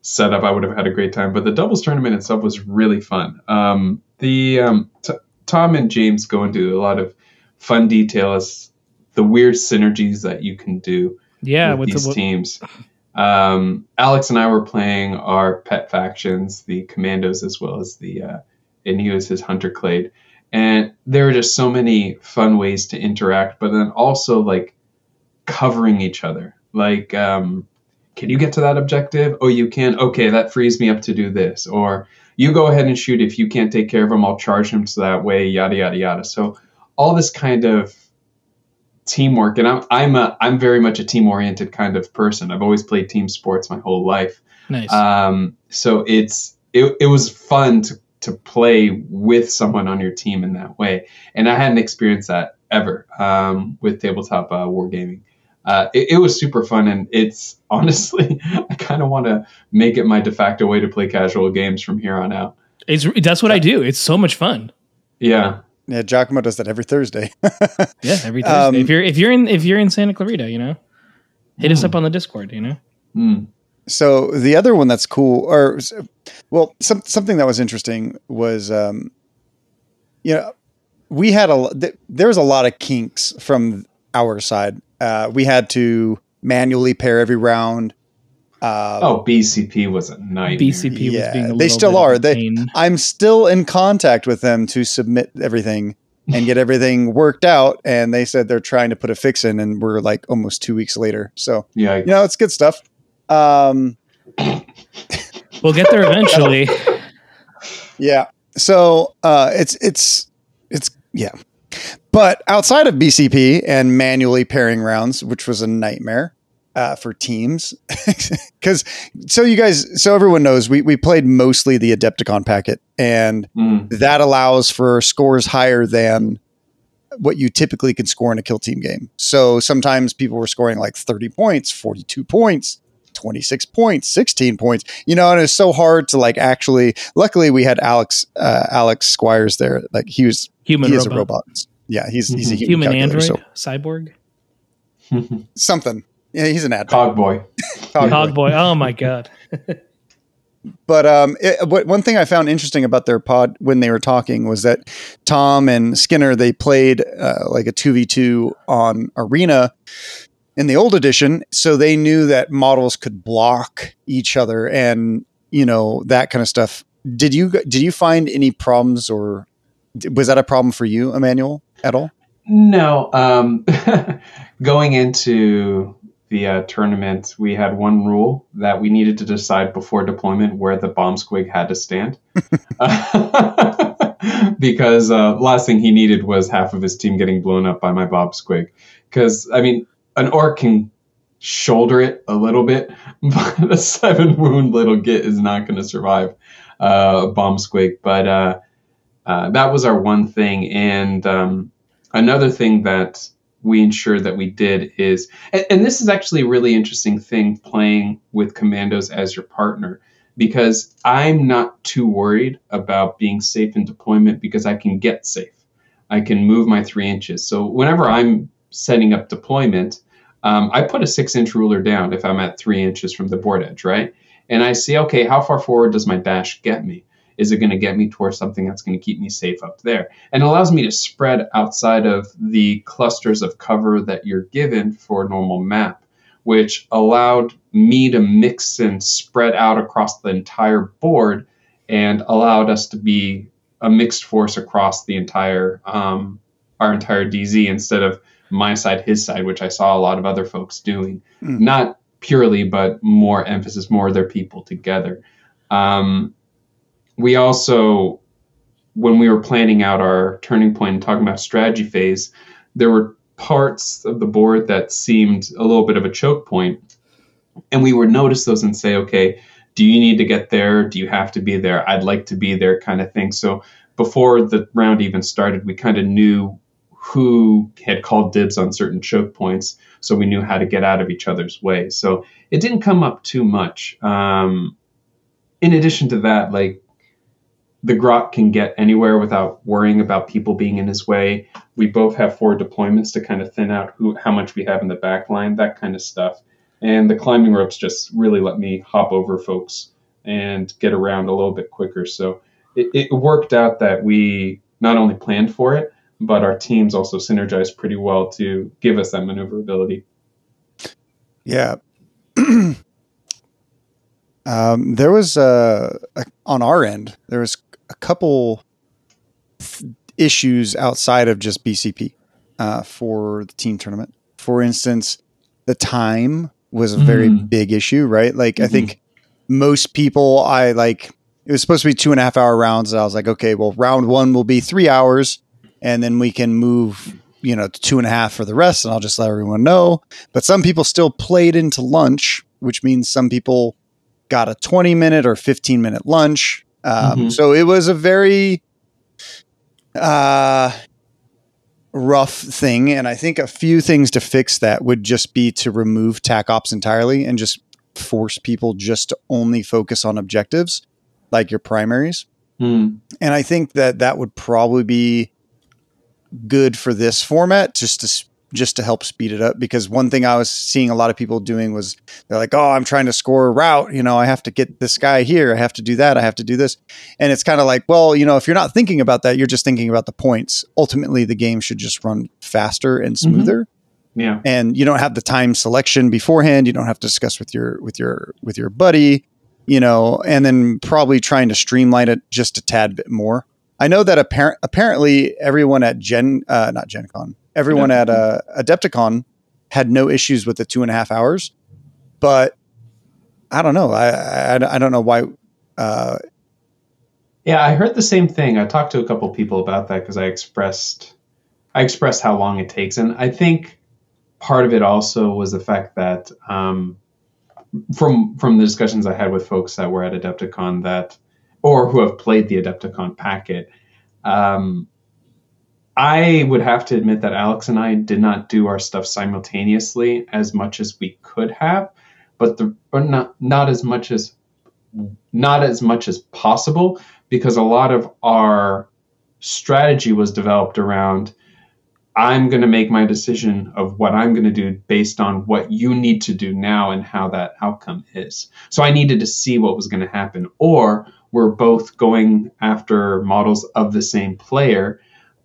setup, I would have had a great time. But the doubles tournament itself was really fun. Um, the um, t- Tom and James go into a lot of fun detail as the weird synergies that you can do Yeah, with these the, teams. Um, Alex and I were playing our pet factions, the Commandos, as well as the, uh, and he was his Hunter Clade. And there are just so many fun ways to interact, but then also like covering each other. Like, um, can you get to that objective? Oh, you can. Okay, that frees me up to do this. Or you go ahead and shoot. If you can't take care of him, I'll charge him so that way. Yada yada yada. So all this kind of teamwork and I'm I'm a I'm very much a team oriented kind of person. I've always played team sports my whole life. nice. Um, so it's it, it was fun to to play with someone on your team in that way, and I hadn't experienced that ever um, with tabletop uh, wargaming. Uh, it, it was super fun, and it's [LAUGHS] honestly I kind of want to make it my de facto way to play casual games from here on out. it's that's what I do. It's so much fun. Yeah, Yeah, Giacomo does that every Thursday. [LAUGHS] Yeah, every Thursday. Um, if you're if you're in if you're in Santa Clarita, you know, hit Hmm. us up on the Discord. You know. Mm. So the other one that's cool, or well, some, something that was interesting was, um, you know, we had a th- there was a lot of kinks from our side. Uh, we had to manually pair every round. Uh, Oh, BCP was a nightmare. BCP was being a they little still bit of are. They- I'm still in contact with them to submit everything and get everything worked out. And they said they're trying to put a fix in, and we're like almost two weeks later. So Yeah, you know, it's good stuff. Um, We'll get there [LAUGHS] eventually. Yeah. So uh, it's it's it's yeah. But outside of BCP and manually pairing rounds, which was a nightmare uh, for teams, [LAUGHS] because so you guys, so everyone knows, we we played mostly the Adepticon packet, and Mm. that allows for scores higher than what you typically can score in a kill team game. So sometimes people were scoring like 30 points, 42 points, 26 points, 16 points, you know, and it's so hard to like actually, luckily we had Alex, uh, Alex Squires there. Like he was, Human he robot. is a robot. Yeah. He's, he's a Mhm. human, Human calculator, android. Cyborg. Mm. [LAUGHS] something. Yeah. He's an ad. Cog [LAUGHS] boy. Cog boy. Oh my god. [LAUGHS] But um, it, what, one thing I found interesting about their pod when they were talking was that Tom and Skinner they played uh, like a two v two on Arena in the old edition, so they knew that models could block each other and you know that kind of stuff. Did you did you find any problems or was that a problem for you, Emmanuel, at all? No. Um, [LAUGHS] going into the uh, tournament, we had one rule that we needed to decide before deployment where the bomb squig had to stand. [LAUGHS] because uh, last thing he needed was half of his team getting blown up by my bomb squig. Because, I mean, an orc can shoulder it a little bit, [LAUGHS] but a seven wound little git is not going to survive uh, a bomb squig. But uh, uh, that was our one thing. And um, another thing that we ensured that we did is, and, and this is actually a really interesting thing playing with commandos as your partner, because I'm not too worried about being safe in deployment because I can get safe. I can move my three inches. So whenever I'm setting up deployment, um, I put a six inch ruler down if I'm at three inches from the board edge, right? and I see, okay, how far forward does my dash get me? Is it going to get me towards something that's going to keep me safe up there? And it allows me to spread outside of the clusters of cover that you're given for a normal map, which allowed me to mix and spread out across the entire board and allowed us to be a mixed force across the entire um, our entire DZ instead of my side, his side, which I saw a lot of other folks doing. Mm. Not purely, but more emphasis, more of their people together. Um, we also, when we were planning out our turning point and talking about strategy phase, there were parts of the board that seemed a little bit of a choke point, and we would notice those and say, okay, do you need to get there? Do you have to be there? I'd like to be there, kind of thing. So before the round even started, we kind of knew who had called dibs on certain choke points, so we knew how to get out of each other's way. So it didn't come up too much. Um, in addition to that, like the grot can get anywhere without worrying about people being in his way. We both have four deployments to kind of thin out who how much we have in the back line, that kind of stuff. And the climbing ropes just really let me hop over folks and get around a little bit quicker. So it, it worked out that we not only planned for it, but our teams also synergized pretty well to give us that maneuverability. Yeah. [CLEARS THROAT] um, there was uh, a, on our end, there was a couple th- issues outside of just BCP uh, for the team tournament. For instance, the time was a very Mm. big issue, right? Like, I Mhm. think most people, I like, it was supposed to be two and a half hour rounds. And I was like, okay, well, round one will be three hours, and then we can move, you know, to two and a half for the rest. And I'll just let everyone know. But some people still played into lunch, which means some people got a 20 minute or 15 minute lunch. Um, Mhm. So it was a very uh, rough thing. And I think a few things to fix that would just be to remove TAC ops entirely and just force people just to only focus on objectives like your primaries. Hmm. And I think that that would probably be good for this format just to just to help speed it up. Because one thing I was seeing a lot of people doing was they're like, "Oh, I'm trying to score a route, you know, I have to get this guy here, I have to do that, I have to do this." And it's kind of like, well, you know, if you're not thinking about that, you're just thinking about the points. Ultimately, the game should just run faster and smoother. Yeah. and you don't have the time selection beforehand. You don't have to discuss with your with your with your buddy you know and then probably trying to streamline it just a tad bit more. I know that appar- apparently everyone at gen uh, not gen con everyone at uh, adepticon had no issues with the two and a half hours but i don't know. I i, I don't know why uh, Yeah, I heard the same thing. I talked to a couple people about that because I expressed I expressed how long it takes, and I think part of it also was the fact that um, from from the discussions I had with folks that were at Adepticon that or who have played the Adepticon packet, um, I would have to admit that Alex and I did not do our stuff simultaneously as much as we could have, but the or not not as much as not as much as possible because a lot of our strategy was developed around I'm going to make my decision of what I'm going to do based on what you need to do now and how that outcome is. So I needed to see what was going to happen. Or we're both going after models of the same player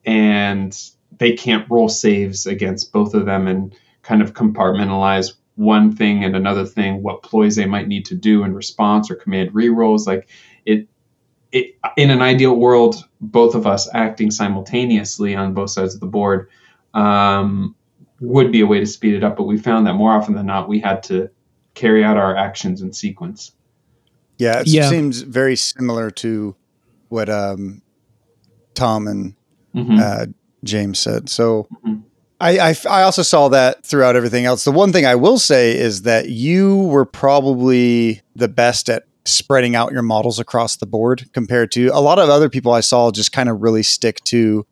and they can't roll saves against both of them and kind of compartmentalize one thing and another thing, what ploys they might need to do in response or command rerolls. Like it, it, in an ideal world, both of us acting simultaneously on both sides of the board um, would be a way to speed it up. But we found that more often than not, we had to carry out our actions in sequence. yeah it Yeah. seems very similar to what um, tom and Mhm. uh, James said. So Mhm. I, I, I also saw that throughout everything else. The one thing I will say is that you were probably the best at spreading out your models across the board compared to a lot of other people I saw just kind of really stick to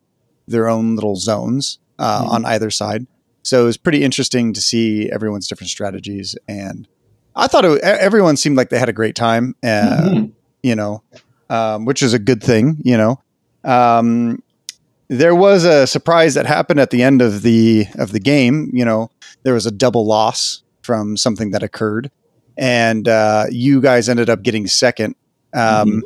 their own little zones uh, Mhm. on either side. So it was pretty interesting to see everyone's different strategies. And I thought it, everyone seemed like they had a great time. Uh, Mhm. you know, um, which is a good thing, you know. Um, there was a surprise that happened at the end of the of the game. You know, there was a double loss from something that occurred, and uh, you guys ended up getting second. Um,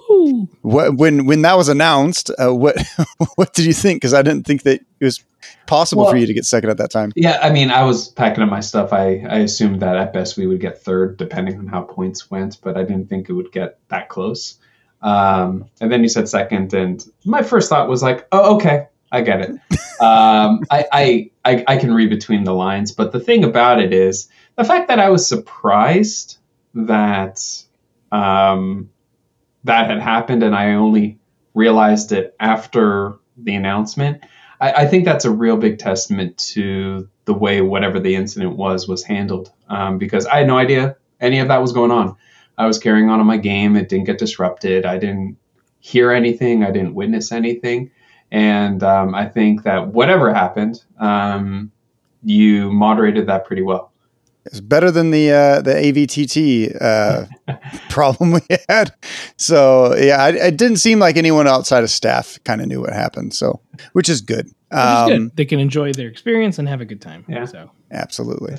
what, when when that was announced, uh, what [LAUGHS] what did you think? Because I didn't think that it was possible for you to get second at that time. Yeah, I mean, I was packing up my stuff. I, I assumed that at best we would get third, depending on how points went, but I didn't think it would get that close. Um, and then you said second, and my first thought was like, oh, okay, I get it. [LAUGHS] um, I, I, I, I can read between the lines, but the thing about it is the fact that I was surprised that um, that had happened, and I only realized it after the announcement. I, I think that's a real big testament to the way whatever the incident was was handled, um, because I had no idea any of that was going on. I was carrying on in my game; it didn't get disrupted. I didn't hear anything. I didn't witness anything, and um, I think that whatever happened, um, you moderated that pretty well. It's better than the uh, the AVTT uh, [LAUGHS] problem we had. So yeah, I, it didn't seem like anyone outside of staff kind of knew what happened. So which is good. Which is Um, good. They can enjoy their experience and have a good time. Yeah. So Absolutely.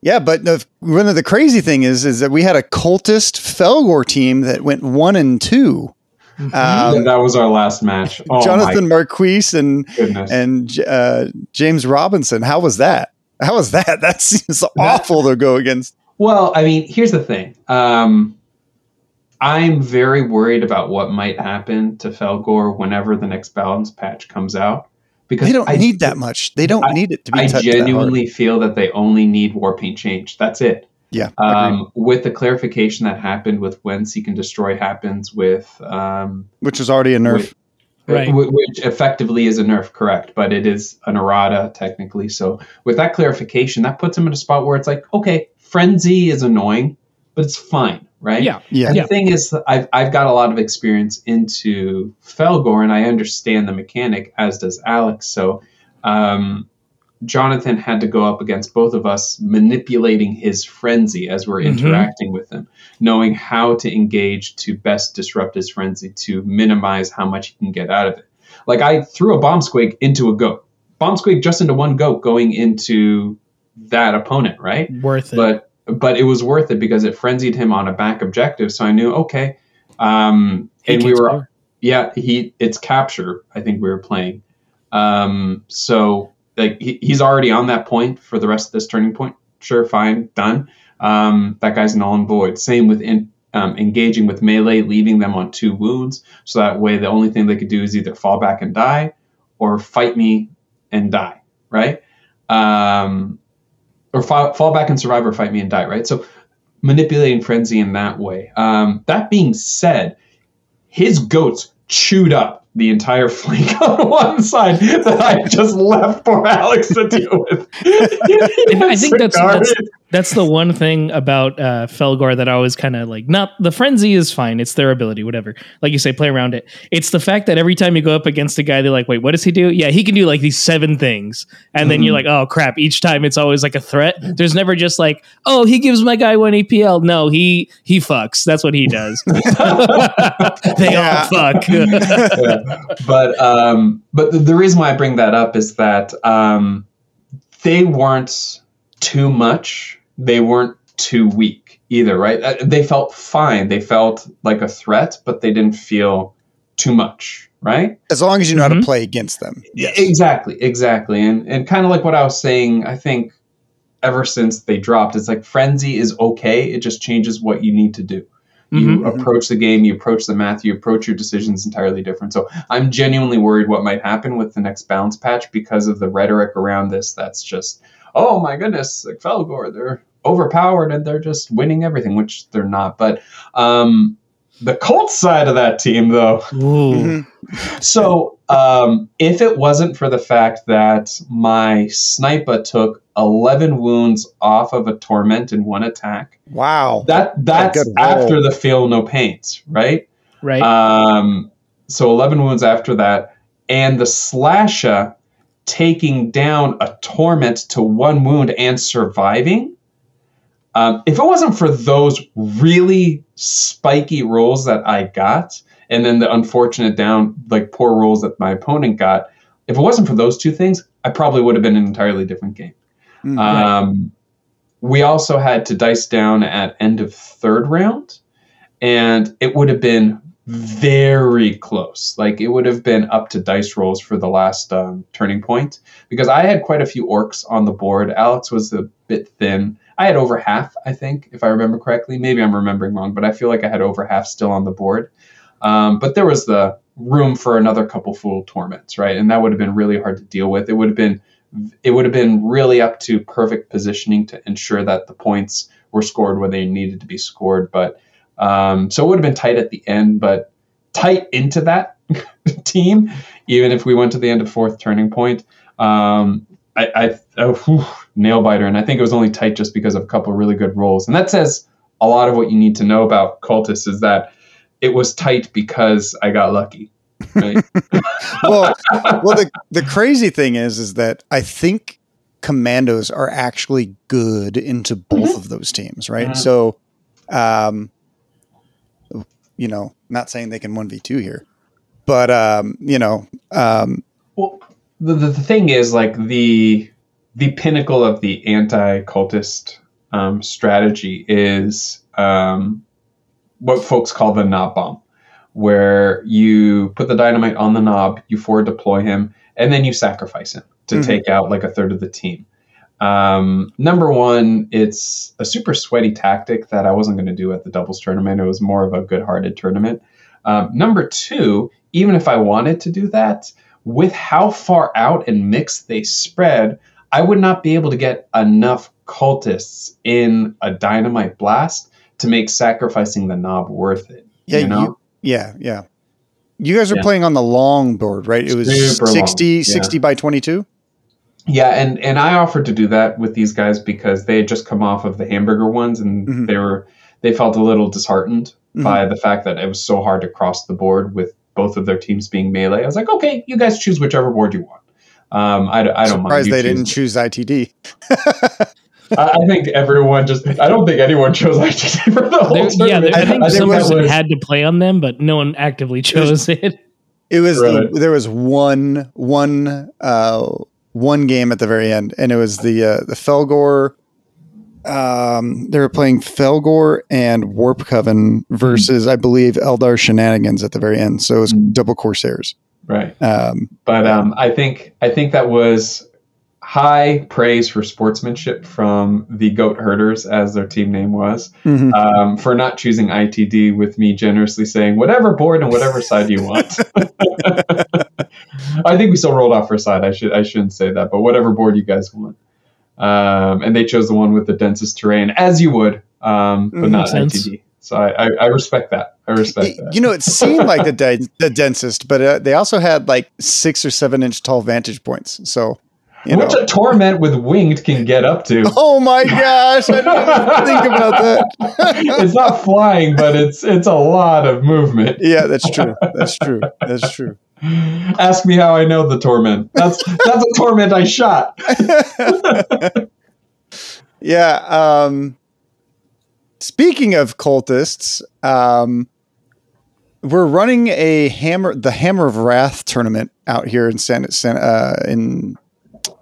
Yeah, but the, one of the crazy thing is, is that we had a cultist Fellgor team that went one and two. Um, that was our last match. [LAUGHS] Oh Jonathan Marquise and goodness! and uh, James Robinson. How was that? How was that? [LAUGHS] That seems awful to go against. Well, I mean, here's the thing. Um, I'm very worried about what might happen to Fellgor whenever the next balance patch comes out because They don't I, need that much. They don't I- need it to be I touched that genuinely feel that they only need war paint change. That's it. Yeah. Um, with the clarification that happened with when Seek and Destroy happens with um, which is already a nerf. with- Right. which effectively is a nerf, correct? But it is an errata technically. So with that clarification, that puts him in a spot where it's like, okay, frenzy is annoying, but it's fine, right? yeah, yeah, And Yeah. the thing is, I've I've got a lot of experience into Fellgor, and I understand the mechanic, as does Alex. So. Um, Jonathan had to go up against both of us, manipulating his frenzy as we're Mhm. interacting with him, knowing how to engage to best disrupt his frenzy to minimize how much he can get out of it. Like I threw a bomb squig into a goat, bomb squig just into one goat going into that opponent, right? worth it. But but it was worth it because it frenzied him on a back objective. So I knew okay, um, and we were score. yeah, he it's capture. I think we were playing. Um, so like he, he's already on that point for the rest of this turning point. Sure, fine, done. Um, that guy's null and void. Same with in, um, engaging with melee, leaving them on two wounds. So that way, the only thing they could do is either fall back and die, or fight me and die. Right? Um, or fall, fall back and survive, or fight me and die. Right? So manipulating frenzy in that way. Um, that being said, his goats chewed up the entire flank [LAUGHS] on one side that I just left for Alex to deal with. [LAUGHS] I think that's, that's that's the one thing about uh, Fellgor that I always kind of like. Not the frenzy is fine; it's their ability, whatever. Like you say, play around it. It's the fact that every time you go up against a guy, they're like, "Wait, what does he do? Yeah, he can do like these seven things," and then you're like, "Oh crap!" Each time it's always like a threat. There's never just like, "Oh, he gives my guy one EPL." No, he he fucks. That's what he does. [LAUGHS] they all fuck. Yeah. But um, but the, the reason why I bring that up is that um, they weren't too much. They weren't too weak either, right? Uh, They felt fine. They felt like a threat, but they didn't feel too much, right? As long as you know how to Mhm. play against them. Yes. Exactly, exactly. And and kind of like what I was saying, I think ever since they dropped, it's like frenzy is okay. It just changes what you need to do. You Mhm. approach the game, you approach the math, you approach your decisions entirely different. So I'm genuinely worried what might happen with the next balance patch because of the rhetoric around this. That's just, oh my goodness, like Fellgor, they're overpowered and they're just winning everything, which they're not. But um, the Colts side of that team, though, Ooh. Mhm. so, um, if it wasn't for the fact that my sniper took 11 wounds off of a torment in one attack, Wow. that that's after the feel no pains, right? Right. Um, so 11 wounds after that, and the slasher taking down a torment to one wound and surviving. Um, if it wasn't for those really spiky rolls that I got, and then the unfortunate down, like poor rolls that my opponent got, if it wasn't for those two things, I probably would have been an entirely different game. Mm. Um, we also had to dice down at end of third round, and it would have been very close. Like it would have been up to dice rolls for the last um, turning point because I had quite a few orcs on the board. Alex was a bit thin. I had over half, I think, if I remember correctly. Maybe I'm remembering wrong, but I feel like I had over half still on the board. Um, but there was the room for another couple full torments, right? And that would have been really hard to deal with. It would have been it would have been really up to perfect positioning to ensure that the points were scored where they needed to be scored. But um, so it would have been tight at the end, but tight into that [LAUGHS] team, even if we went to the end of fourth turning point. Um, I, I oh, nail biter, and I think it was only tight just because of a couple of really good rolls, and that says a lot of what you need to know about cultists is that it was tight because I got lucky. Right? [LAUGHS] well, [LAUGHS] well, the the crazy thing is, is that I think commandos are actually good into both of those teams, right? Mhm. So, um, you know, not saying they can one v two here, but um, you know, um, Well, the, the, the thing is, like the the pinnacle of the anti-cultist um, strategy is um, what folks call the nob bomb, where you put the dynamite on the nob, you forward deploy him, and then you sacrifice him to Mhm. take out like a third of the team. Um, number one, it's a super sweaty tactic that I wasn't going to do at the doubles tournament. It was more of a good-hearted tournament. Um, number two, even if I wanted to do that, with how far out and mixed they spread, I would not be able to get enough cultists in a dynamite blast to make sacrificing the nob worth it. yeah, you know? you- yeah, yeah. You guys are Yeah. playing on the long board, right? It was Super 60, yeah. 60 by twenty two. Yeah, and and I offered to do that with these guys because they had just come off of the hamburger ones and Mhm. they were they felt a little disheartened Mhm. by the fact that it was so hard to cross the board with both of their teams being melee. I was like, okay, you guys choose whichever board you want. Um, I, I don't mind. Surprised they didn't it. choose ITD. [LAUGHS] I, I think everyone just. I don't think anyone chose ITD for the whole There, yeah, there, I think that some person was- had to play on them, but no one actively chose it. [LAUGHS] It was Right. the, there was one one uh, one game at the very end, and it was the uh, the Fellgor. Um, they were playing Fellgor and Warp Coven versus, I believe, Eldar Shenanigans at the very end. So it was Mhm. double Corsairs. Right. Um, But um, I think I think that was high praise for sportsmanship from the Goat Herders, as their team name was, mhm. um, for not choosing ITD with me generously saying whatever board and whatever side you want. [LAUGHS] I think we still rolled off for side. I should I shouldn't say that, but whatever board you guys want. Um, and they chose the one with the densest terrain, as you would, um, but Mhm. not ITD. So I, I, I respect that. I respect that. you know, it seemed like the de- the densest, but uh, they also had like six or seven inch tall vantage points. So, you know, Which a torment with winged can get up to. [LAUGHS] oh my gosh, I didn't think about that. [LAUGHS] it's not flying, but it's it's a lot of movement. yeah, that's true. That's true. That's true. Ask me how I know the torment. That's that's a torment I shot. [LAUGHS] yeah. Um, speaking of cultists, um, we're running a hammer, the Hammer of Wrath tournament out here in San, San uh, in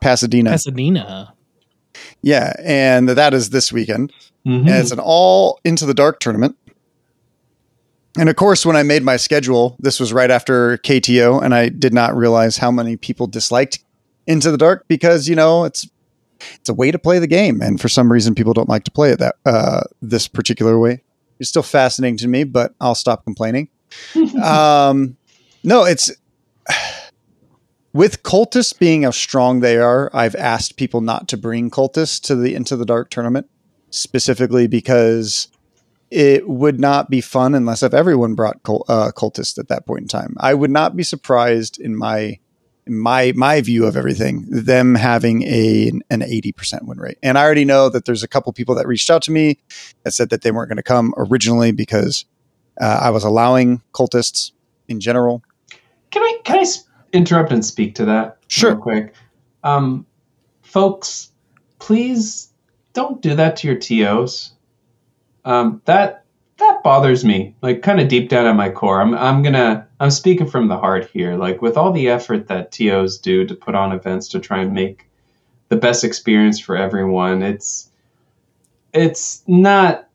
Pasadena. Pasadena. yeah, and that is this weekend, Mhm. and it's an all into the dark tournament. And of course, when I made my schedule, this was right after KTO, and I did not realize how many people disliked Into the Dark because you know it's it's a way to play the game, and for some reason, people don't like to play it that uh, this particular way. It's still fascinating to me, but I'll stop complaining. Um, no, it's with cultists being how strong they are. I've asked people not to bring cultists to the Into the Dark tournament specifically because it would not be fun unless if everyone brought cul- uh, cultists at that point in time. I would not be surprised in my my my view of everything them having a an 80% win rate. And I already know that there's a couple people that reached out to me that said that they weren't going to come originally because uh, I was allowing cultists in general. Can I can I interrupt and speak to that Sure. real quick? Um, folks, please don't do that to your tos. Um, that that bothers me, like kind of deep down at my core. I'm I'm gonna I'm speaking from the heart here. Like with all the effort that tos do to put on events to try and make the best experience for everyone, it's it's not.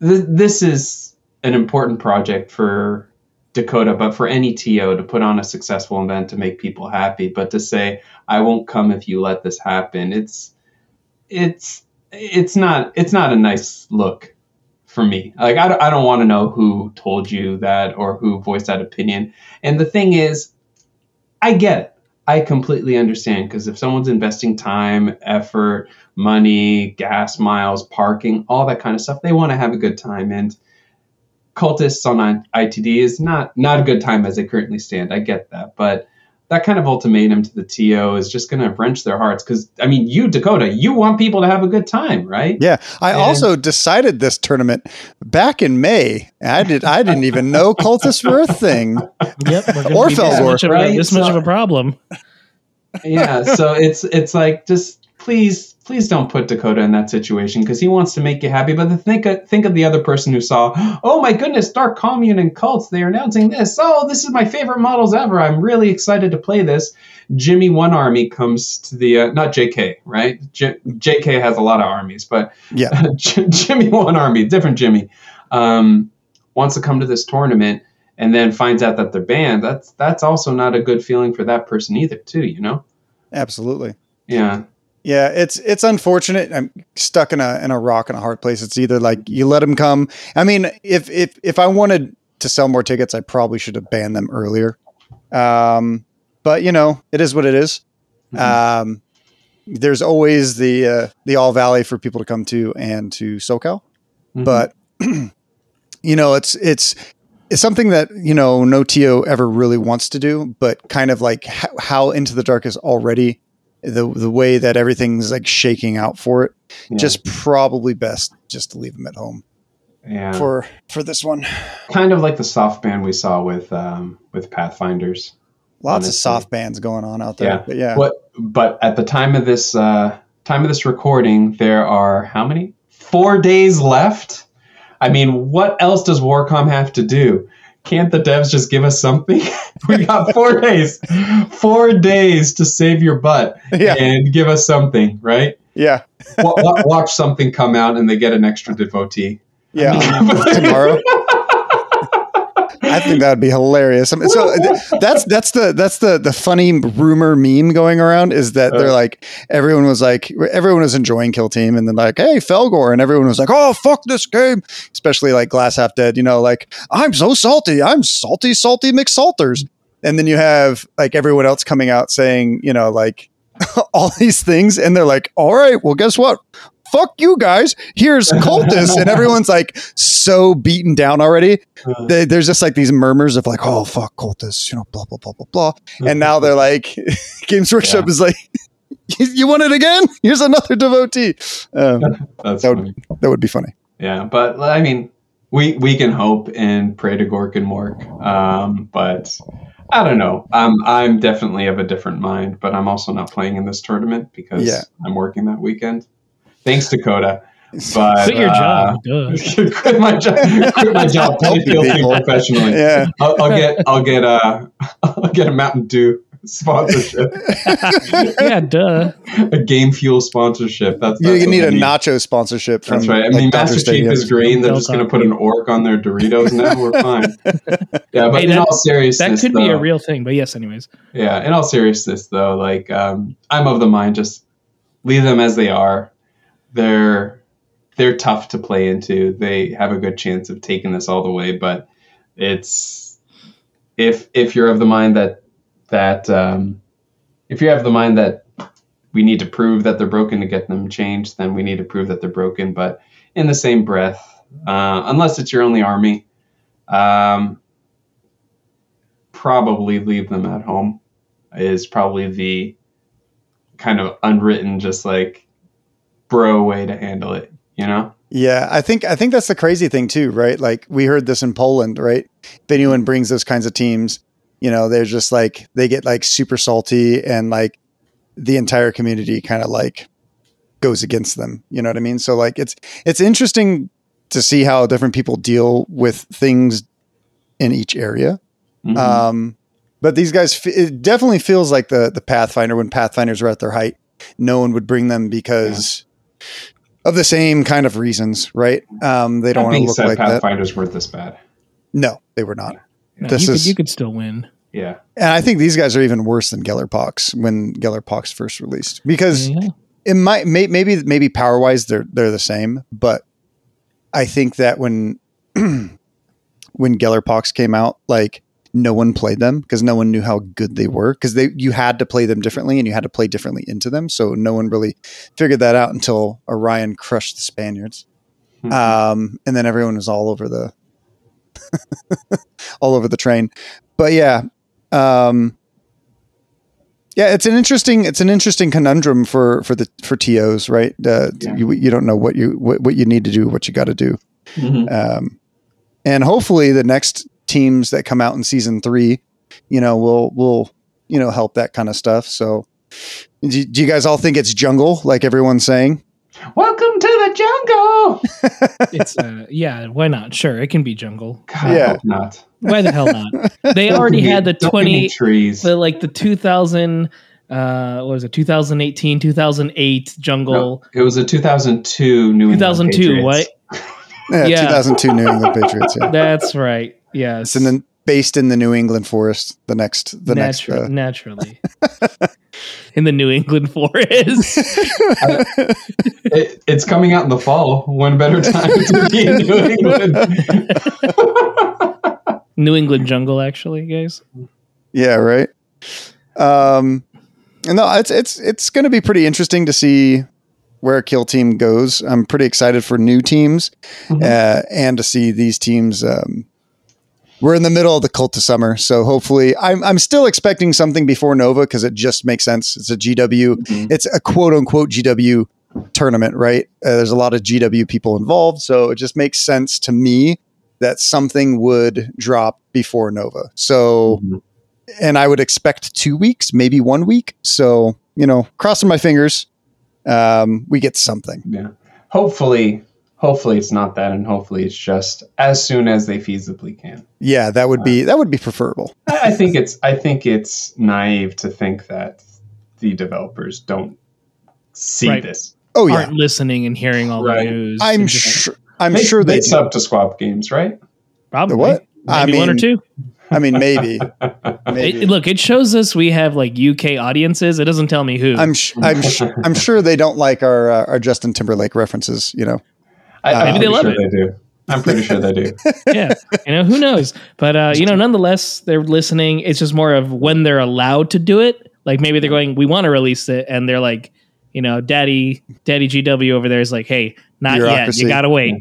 Th- this is an important project for Dakota, but for any TO to put on a successful event to make people happy, but to say I won't come if you let this happen, it's it's it's not it's not a nice look for me. Like I I don't want to know who told you that or who voiced that opinion. And the thing is, I get it. I completely understand because if someone's investing time, effort, money, gas miles, parking, all that kind of stuff, they want to have a good time. And cultists on ITD is not not a good time as they currently stand. I get that, but that kind of ultimatum to the TO is just going to wrench their hearts because I mean, you Dakota, you want people to have a good time, right? Yeah, I And- also decided this tournament back in May. I did. I didn't even know cultists were a thing. Yep. Or be this much of a- right? this much So- of a problem. yeah so it's it's like just please please don't put dakota in that situation because he wants to make you happy. But think of, think of the other person who saw oh my goodness dark commune and cults they're announcing this. Oh this is my favorite models ever. I'm really excited to play this. Jimmy one army comes to the uh, not jk right? J- jk has a lot of armies but Yeah. [LAUGHS] J- jimmy one army different jimmy um, wants to come to this tournament and then finds out that they're banned. That's that's also not a good feeling for that person either too you know? Absolutely. yeah Yeah, it's it's unfortunate. I'm stuck in a in a rock and a hard place. It's either like you let them come. I mean, if if if I wanted to sell more tickets, I probably should have banned them earlier. Um, but you know, it is what it is. Mhm. Um, there's always the uh, the All Valley for people to come to and to SoCal. Mhm. but [CLEARS THROAT] you know it's it's it's something that you know no to ever really wants to do but kind of like how, how into the dark is already the the way that everything's like shaking out for it Yeah. just probably best just to leave them at home yeah. for for this one kind of like the soft band we saw with um, with Pathfinders. lots Honestly. of soft bands going on out there Yeah. but yeah What? But at the time of this uh, time of this recording, there are how many? Four days left. I mean, what else does Warcom have to do? Can't the devs just give us something? [LAUGHS] we got four [LAUGHS] days, four days to save your butt yeah and give us something, right? yeah wa- wa- watch something come out and they get an extra devotee. yeah [LAUGHS] tomorrow I think that would be hilarious. I mean, so [LAUGHS] that's that's the that's the the funny rumor meme going around is that they're Uh. like everyone was like everyone was enjoying Kill Team and then like hey Fellgor and everyone was like oh fuck this game especially like Glass Half Dead you know like I'm so salty I'm salty salty McSalters and then you have like everyone else coming out saying you know like [LAUGHS] all these things and they're like all right well guess what fuck you guys here's [LAUGHS] cultists and everyone's like so beaten down already Uh, they, there's just like these murmurs of like, oh fuck, cultists, you know, blah blah blah blah blah. And now they're like, [LAUGHS] Games Workshop Yeah. is like, [LAUGHS] you, want it again? Here's another devotee. Um, That would- that would be funny. Yeah, but I mean, we we can hope and pray to Gork and Mork. Um, but I don't know. I'm I'm definitely of a different mind, but I'm also not playing in this tournament because Yeah. I'm working that weekend. Thanks, Dakota. [LAUGHS] But Quit your uh, job. Duh. [LAUGHS] quit my job. Quit my job. [LAUGHS] Play field people. professionally. Yeah, I'll, I'll get I'll get a I'll get a Mountain Dew sponsorship, yeah, duh. a Game Fuel sponsorship. That's, you, that's you what need I a nacho sponsorship from. That's right. I like, mean, Dodger Master Chief Stadium. is green. They're just going to put an orc on their Doritos now. We're fine. Yeah, but Hey, in that- all seriousness, That could be a real thing, but yes, anyways. Yeah, in all seriousness, though, like um, I'm of the mind, just leave them as they are. They're they're tough to play into. They have a good chance of taking this all the way, but it's if if you're of the mind that that um, if you have the mind that we need to prove that they're broken to get them changed, then we need to prove that they're broken. But in the same breath, uh, unless it's your only army, um, probably leave them at home is probably the kind of unwritten, just like bro way to handle it. You know? Yeah, I think I think that's the crazy thing too, right? Like we heard this in Poland, right? If anyone brings those kinds of teams, you know, they're just like they get like super salty and like the entire community kind of like goes against them. You know what I mean? So like it's it's interesting to see how different people deal with things in each area. Mhm. Um, but these guys, it definitely feels like the the Pathfinder when Pathfinders were at their height. No one would bring them because of the same kind of reasons, right? Um, they don't want to look said, like that. Pathfinders weren't this bad. No, they were not. No, This you, is- could, you could still win. Yeah. And I think these guys are even worse than Gellerpox when Gellerpox first released because Yeah. it might may, maybe maybe power wise they're they're the same, but I think that when [CLEARS THROAT] when Gellerpox came out, like no one played them because no one knew how good they were because they you had to play them differently and you had to play differently into them. So no one really figured that out until Orion crushed the Spaniards, Mhm. um, and then everyone was all over the [LAUGHS] all over the train. But yeah, um, yeah, it's an interesting it's an interesting conundrum for for the for tos, right? Uh, Yeah. You you don't know what you what, what you need to do, what you got to do, Mhm. um, and hopefully the next teams that come out in season three, you know, will will you know help that kind of stuff. So, do, do you guys all think it's jungle like everyone's saying? Welcome to the jungle. [LAUGHS] It's uh, yeah. Why not? Sure, it can be jungle. God, I Yeah. hope not. Why the hell not? [LAUGHS] They already had the Don't give me twenty, trees. the like the two thousand. Uh, what was it? 2018, 2008 jungle. No, it was a 2002 New England 2002, Patriots. what? Yeah, Yeah. 2002 New England Patriots. Yeah. That's right. Yes. It's in the, based in the New England forest. The next the next. Uh, naturally. [LAUGHS] in the New England forest. [LAUGHS] It, it's coming out in the fall. When better time to be in New England? [LAUGHS] New England jungle, actually, guys. Yeah, right. Um, and no, it's it's it's going to be pretty interesting to see where Kill Team goes. I'm pretty excited for new teams Mhm. uh, and to see these teams. Um, we're in the middle of the cult of summer, so hopefully, I'm I'm still expecting something before Nova because it just makes sense. It's a GW. Mhm. It's a quote unquote GW tournament, right? Uh, there's a lot of GW people involved, so it just makes sense to me that something would drop before Nova. So Mhm. and I would expect two weeks, maybe one week. So, you know, crossing my fingers, um, we get something. Yeah. Hopefully, hopefully it's not that, and hopefully it's just as soon as they feasibly can. Yeah, that would be that would be preferable. I, I think it's I think it's naive to think that the developers don't see Right. this. Oh yeah, Aren't listening and hearing all Right. the news. I'm and just- sure. I'm they, sure they. they sub to Squad Games, right? Probably. The what? Maybe I one or two. I mean, maybe. [LAUGHS] maybe. It, look, it shows us we have like UK audiences. It doesn't tell me who. I'm sh- I'm sh- I'm [LAUGHS] sure they don't like our uh, our Justin Timberlake references. You know. I, Uh, I'm Maybe they pretty love sure it. they do. I'm pretty sure they do. [LAUGHS] yeah, you know who knows, but uh, you know, nonetheless, they're listening. It's just more of when they're allowed to do it. Like maybe they're going, we want to release it, and they're like, you know, Daddy, Daddy GW over there is like, hey, not yet. You gotta wait.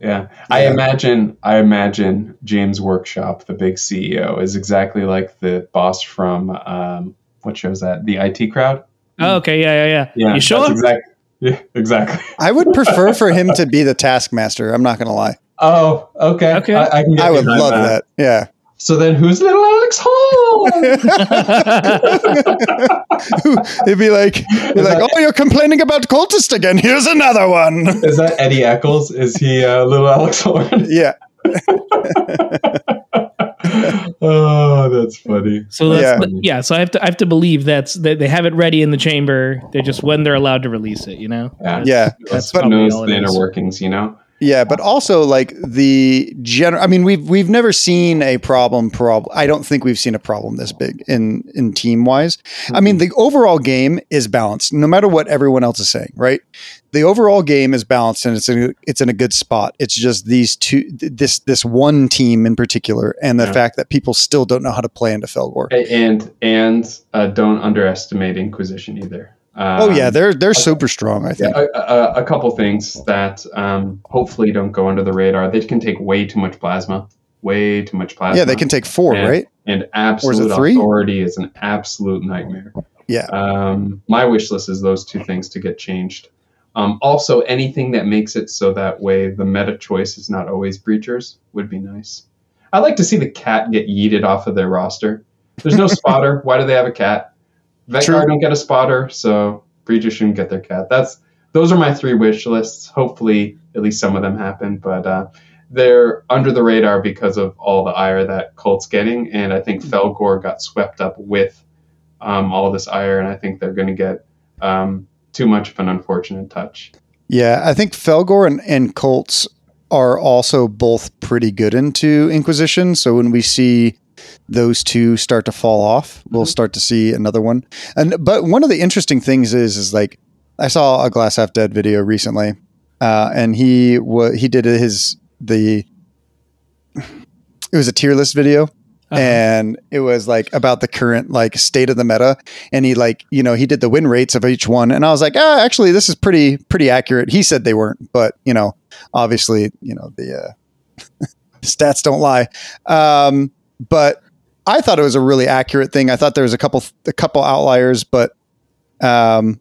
Yeah. I imagine I imagine James Workshop, the big CEO, is exactly like the boss from um, what show's that? The IT crowd? Oh, okay, yeah, yeah, yeah. Yeah. you sure? that's exact- yeah, exactly. I would prefer for him to be the taskmaster. I'm not going to lie. Oh, okay. Okay. I, I can get I would love that. Yeah. So then who's little Alex Hall? [LAUGHS] [LAUGHS] It'd be like, be like, oh, you're complaining about cultist again. Here's another one. Is that Eddie Eccles? Is he uh, little Alex Horne? Yeah. [LAUGHS] [LAUGHS] oh, that's funny. so that's, Yeah. yeah. So I have to, I have to believe that's that they have it ready in the chamber. They're just when they're allowed to release it. You know. Yeah. Yeah. That's Who probably knows all it the is. inner workings, you know? Yeah, but also like the general. I mean, we've we've never seen a problem. Problem. I don't think we've seen a problem this big in in team wise. I mean, the overall game is balanced, no matter what everyone else is saying. Right? The overall game is balanced, and it's in a, it's in a good spot. It's just these two, this this one team in particular, and the Yeah. fact that people still don't know how to play into Fellgor. and and uh, don't underestimate Inquisition either. Um, oh yeah, they're they're super strong. I yeah, think. a, a, a couple things that um, hopefully don't go under the radar. They can take way too much plasma, way too much plasma. Yeah, they can take four, Yeah. right? And absolute three? authority is an absolute nightmare. Yeah. Um, my wish list is those two things to get changed. Um, also, anything that makes it so that way the meta choice is not always breachers would be nice. I'd like to see the cat get yeeted off of their roster. There's no [LAUGHS] spotter. Why do they have a cat? True. don't get a spotter, so breachers shouldn't get their cat. That's those are my three wish lists. Hopefully, at least some of them happen, but uh, they're under the radar because of all the ire that Colt's getting, and I think Fellgor got swept up with um, all this ire, and I think they're going to get um, too much of an unfortunate touch. Yeah, I think Fellgor and, and Colts are also both pretty good into Inquisition. So when we see those two start to fall off, we'll start to see another one. And but one of the interesting things is is like I saw a Glass Half Dead video recently, uh, and he wa- he did his the it was a tier list video Uh-huh. and it was like about the current like state of the meta and he like you know he did the win rates of each one and i was like ah actually this is pretty pretty accurate he said they weren't but you know obviously you know the uh, [LAUGHS] stats don't lie um but i thought it was a really accurate thing. I thought there was a couple a couple outliers but um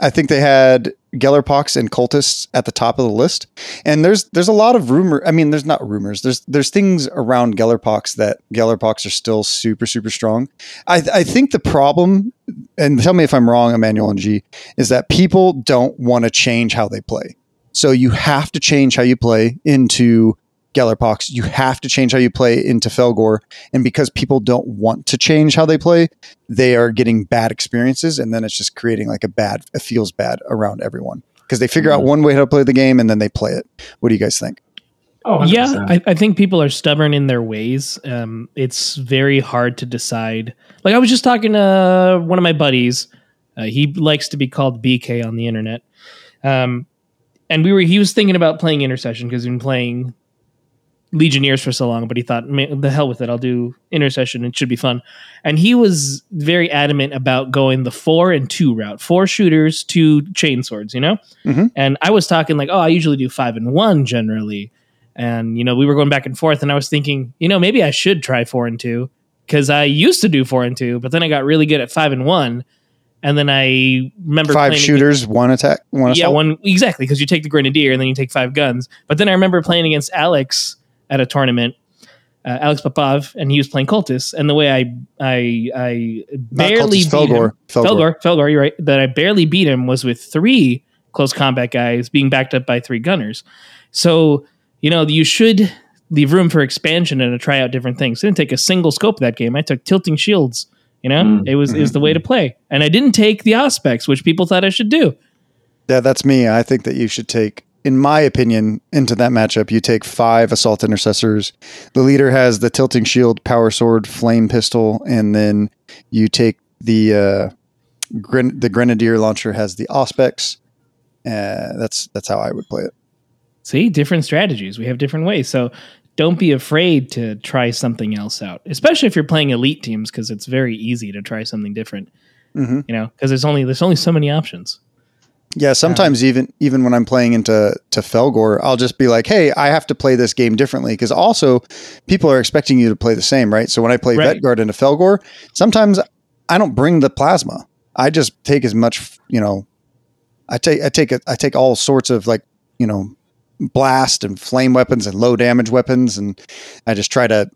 i think they had gellerpox and cultists at the top of the list. And there's there's a lot of rumor i mean there's not rumors. There's there's things around gellerpox that gellerpox are still super super strong. I i think the problem and tell me if i'm wrong emmanuel and g is that people don't want to change how they play. So you have to change how you play into gellerpox you have to change how you play into Fellgor and because people don't want to change how they play they are getting bad experiences and then it's just creating like a bad it feels bad around everyone because they figure out one way to play the game and then they play it what do you guys think Oh, 100%. Yeah, I, I think people are stubborn in their ways. Um, it's very hard to decide. Like I was just talking to one of my buddies. Uh, he likes to be called BK on the internet. Um, and we were he was thinking about playing intercession because he's been playing legionnaires for so long but he thought the hell with it. I'll do intercession. It should be fun. And he was very adamant about going the four and two route four shooters two chain swords you know? Mhm. and i was talking like oh i usually do five and one generally. And you know we were going back and forth and i was thinking you know maybe i should try four and two because i used to do four and two but then i got really good at five and one and then i remember five shooters one attack one yeah, one exactly because you take the grenadier and then you take five guns. But then I remember playing against Alex at a tournament, uh, Alex Popov, and he was playing cultists. And the way I I I barely cultists, beat him, Fellgor. Fellgor. Fellgor, Fellgor, you're right. That I barely beat him was with three close combat guys being backed up by three gunners. So you know you should leave room for expansion and to try out different things. I didn't take a single scope that game. I took tilting shields. You know, Mm, it was it was the way to play, and I didn't take the auspex, which people thought I should do. Yeah, that's me. I think that you should take, in my opinion, into that matchup, you take five assault intercessors. The leader has the tilting shield, power sword, flame pistol, and then you take the uh, gren- the grenadier launcher has the auspex. Uh, that's that's how I would play it. See, different strategies. We have different ways. So don't be afraid to try something else out, especially if you're playing elite teams, because it's very easy to try something different. hmm You know, because there's only there's only so many options. Yeah, sometimes even even when I'm playing into to Fellgor, I'll just be like, "Hey, I have to play this game differently." Because also, people are expecting you to play the same, right? So when I play Right. Vetguard into Fellgor, sometimes I don't bring the plasma. I just take as much, you know, I take I take a, I take all sorts of like you know blast and flame weapons and low damage weapons, and I just try to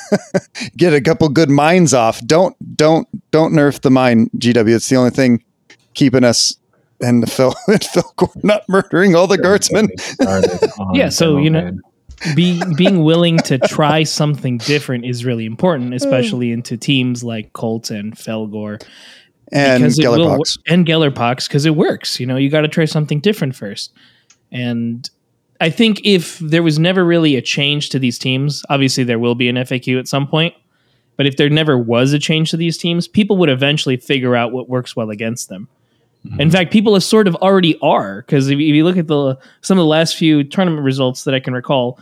[LAUGHS] get a couple good mines off. Don't don't don't nerf the mine, GW. It's the only thing keeping us and the [LAUGHS] Phil and Philcore not murdering all the guardsmen. Yeah, [LAUGHS] so, you know- Be being willing to [LAUGHS] try something different is really important, especially into teams like Colts and Fellgor. and because it will wor- Gellerpox. and Gellerpox because it works. You know, you got to try something different first. And I think if there was never really a change to these teams, obviously there will be an FAQ at some point. But if there never was a change to these teams, people would eventually figure out what works well against them. In fact, people sort of already are because if, if you look at the some of the last few tournament results that I can recall,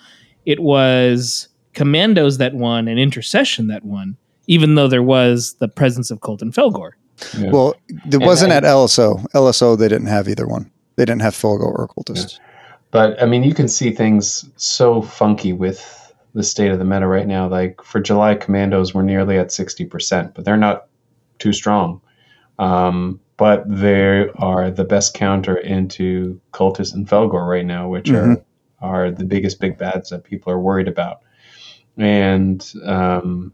it was Commandos that won and Intercession that won, even though there was the presence of Colton Fellgor. Yeah. Well, it wasn't I- at LSO. LSO, they didn't have either one. They didn't have Fellgor or Cultist. But I mean, you can see things so funky with the state of the meta right now. Like for July, Commandos were nearly at sixty percent, but they're not too strong. Um, but they are the best counter into Cultist and Fellgor right now, which are are the biggest big bads that people are worried about. And um,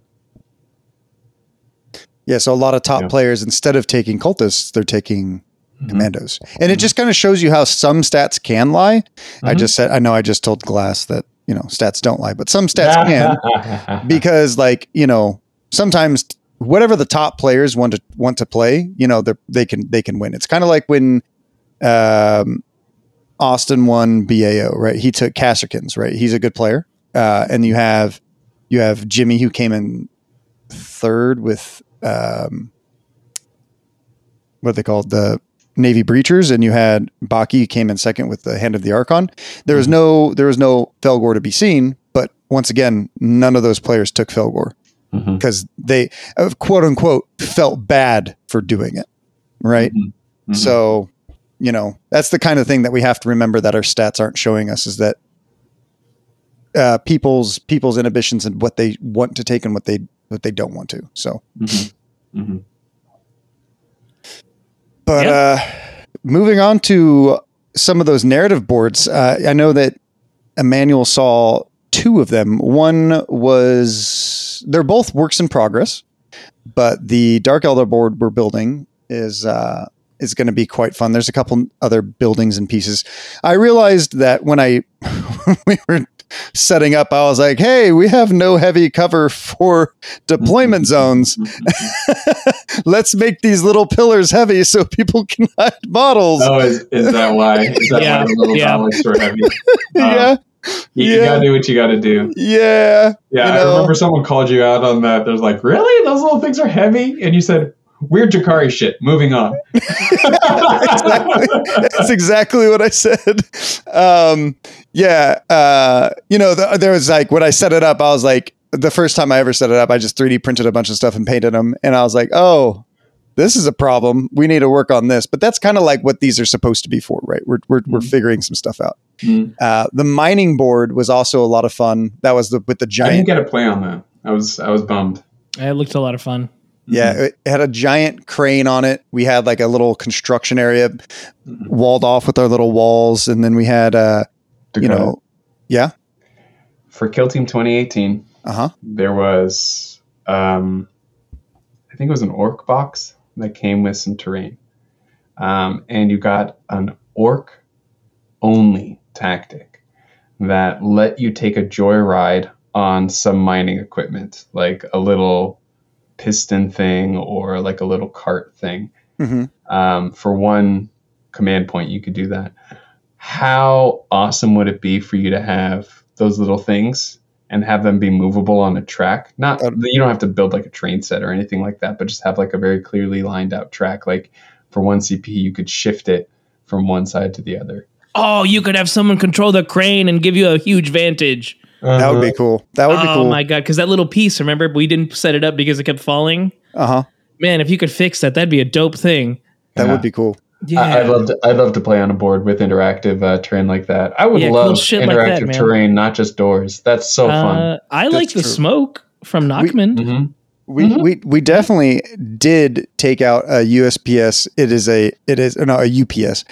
Yeah, so a lot of top players, instead of taking Cultists, they're taking Mhm. Commandos. And it just kind of shows you how some stats can lie. I Mhm. just said, I know I just told Glass that, you know, stats don't lie, but some stats [LAUGHS] can. [LAUGHS] because like you know sometimes whatever the top players want to want to play you know they they can they can win it's kind of like when um, Austin won BAO, right? He took Kasrkins, right? He's a good player. Uh, and you have you have Jimmy who came in third with um, what are they called the Navy Breachers, and you had Baki who came in second with the Hand of the Archon. There was no there was no Fellgor to be seen, but once again, none of those players took Fellgor Mhm. because they uh, quote unquote felt bad for doing it, right? Mhm. So, you know, that's the kind of thing that we have to remember that our stats aren't showing us is that uh, people's people's inhibitions and what they want to take and what they what they don't want to. So, Mhm. Mhm. but Yeah. uh, moving on to some of those narrative boards, uh, I know that Emmanuel saw two of them. One was they're both works in progress, but the Dark Eldar board we're building is uh, is going to be quite fun. There's a couple other buildings and pieces. I realized that when I [LAUGHS] we were setting up, I was like, "Hey, we have no heavy cover for deployment zones. [LAUGHS] Let's make these little pillars heavy so people can hide models." Oh, is, is that why? Is that Yeah, why the little yeah. dollars were heavy? [LAUGHS] yeah, You, you Yeah. gotta do what you gotta do. yeah. Yeah, I know? remember someone called you out on that. There's like, really? Those little things are heavy? And you said, weird Jakari shit. Moving on. [LAUGHS] exactly. That's exactly what I said. Um, yeah. Uh, you know, the, there was like when I set it up, I was like, the first time I ever set it up, I just 3D printed a bunch of stuff and painted them, and I was like, oh. This is a problem. We need to work on this, but that's kind of like what these are supposed to be for, right? We're we're, we're Mhm. figuring some stuff out. Mm. Uh, the mining board was also a lot of fun. That was the with the giant. I didn't get a play on that. I was I was bummed. It looked a lot of fun. Yeah, it had a giant crane on it. We had like a little construction area Mhm. walled off with our little walls, and then we had, uh, you know, yeah, for Kill Team 2018, uh huh, there was um, I think it was an orc box that came with some terrain, um, and you got an orc only tactic that let you take a joyride on some mining equipment, like a little piston thing or like a little cart thing. hmm Um, for one command point, you could do that. How awesome would it be for you to have those little things and have them be movable on a track? Not That'd- you don't have to build like a train set or anything like that, but just have like a very clearly lined out track. Like for one CP, you could shift it from one side to the other. Oh, you could have someone control the crane and give you a huge vantage. that would be cool. That would be cool. oh my god, because that little piece, remember, we didn't set it up because it kept falling. Uh huh. Man, if you could fix that, that'd be a dope thing. That Yeah. would be cool. Yeah, I, I'd love to. I'd love to play on a board with interactive uh, terrain like that. I would Yeah, cool love like interactive that, terrain, not just doors. That's so fun. Uh, I like the smoke from Nachman. hmm We, Mhm. we we definitely did take out a USPS. It is a it is no a UPS.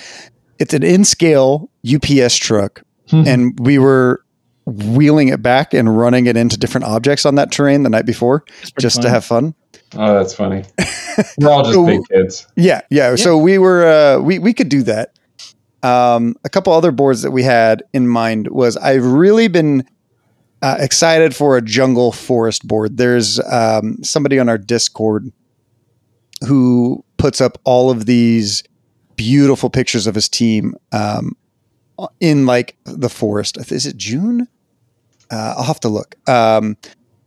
It's an in scale UPS truck, and we were wheeling it back and running it into different objects on that terrain the night before It's pretty just to have fun. Oh, that's funny. [LAUGHS] We're all just So- big kids. Yeah, yeah. So we were uh, we we could do that. Um, a couple other boards that we had in mind was I've really been uh, excited for a jungle forest board. There's um, somebody on our Discord who puts up all of these beautiful pictures of his team um, in like the forest. Is it June? Uh, I'll have to look. Um,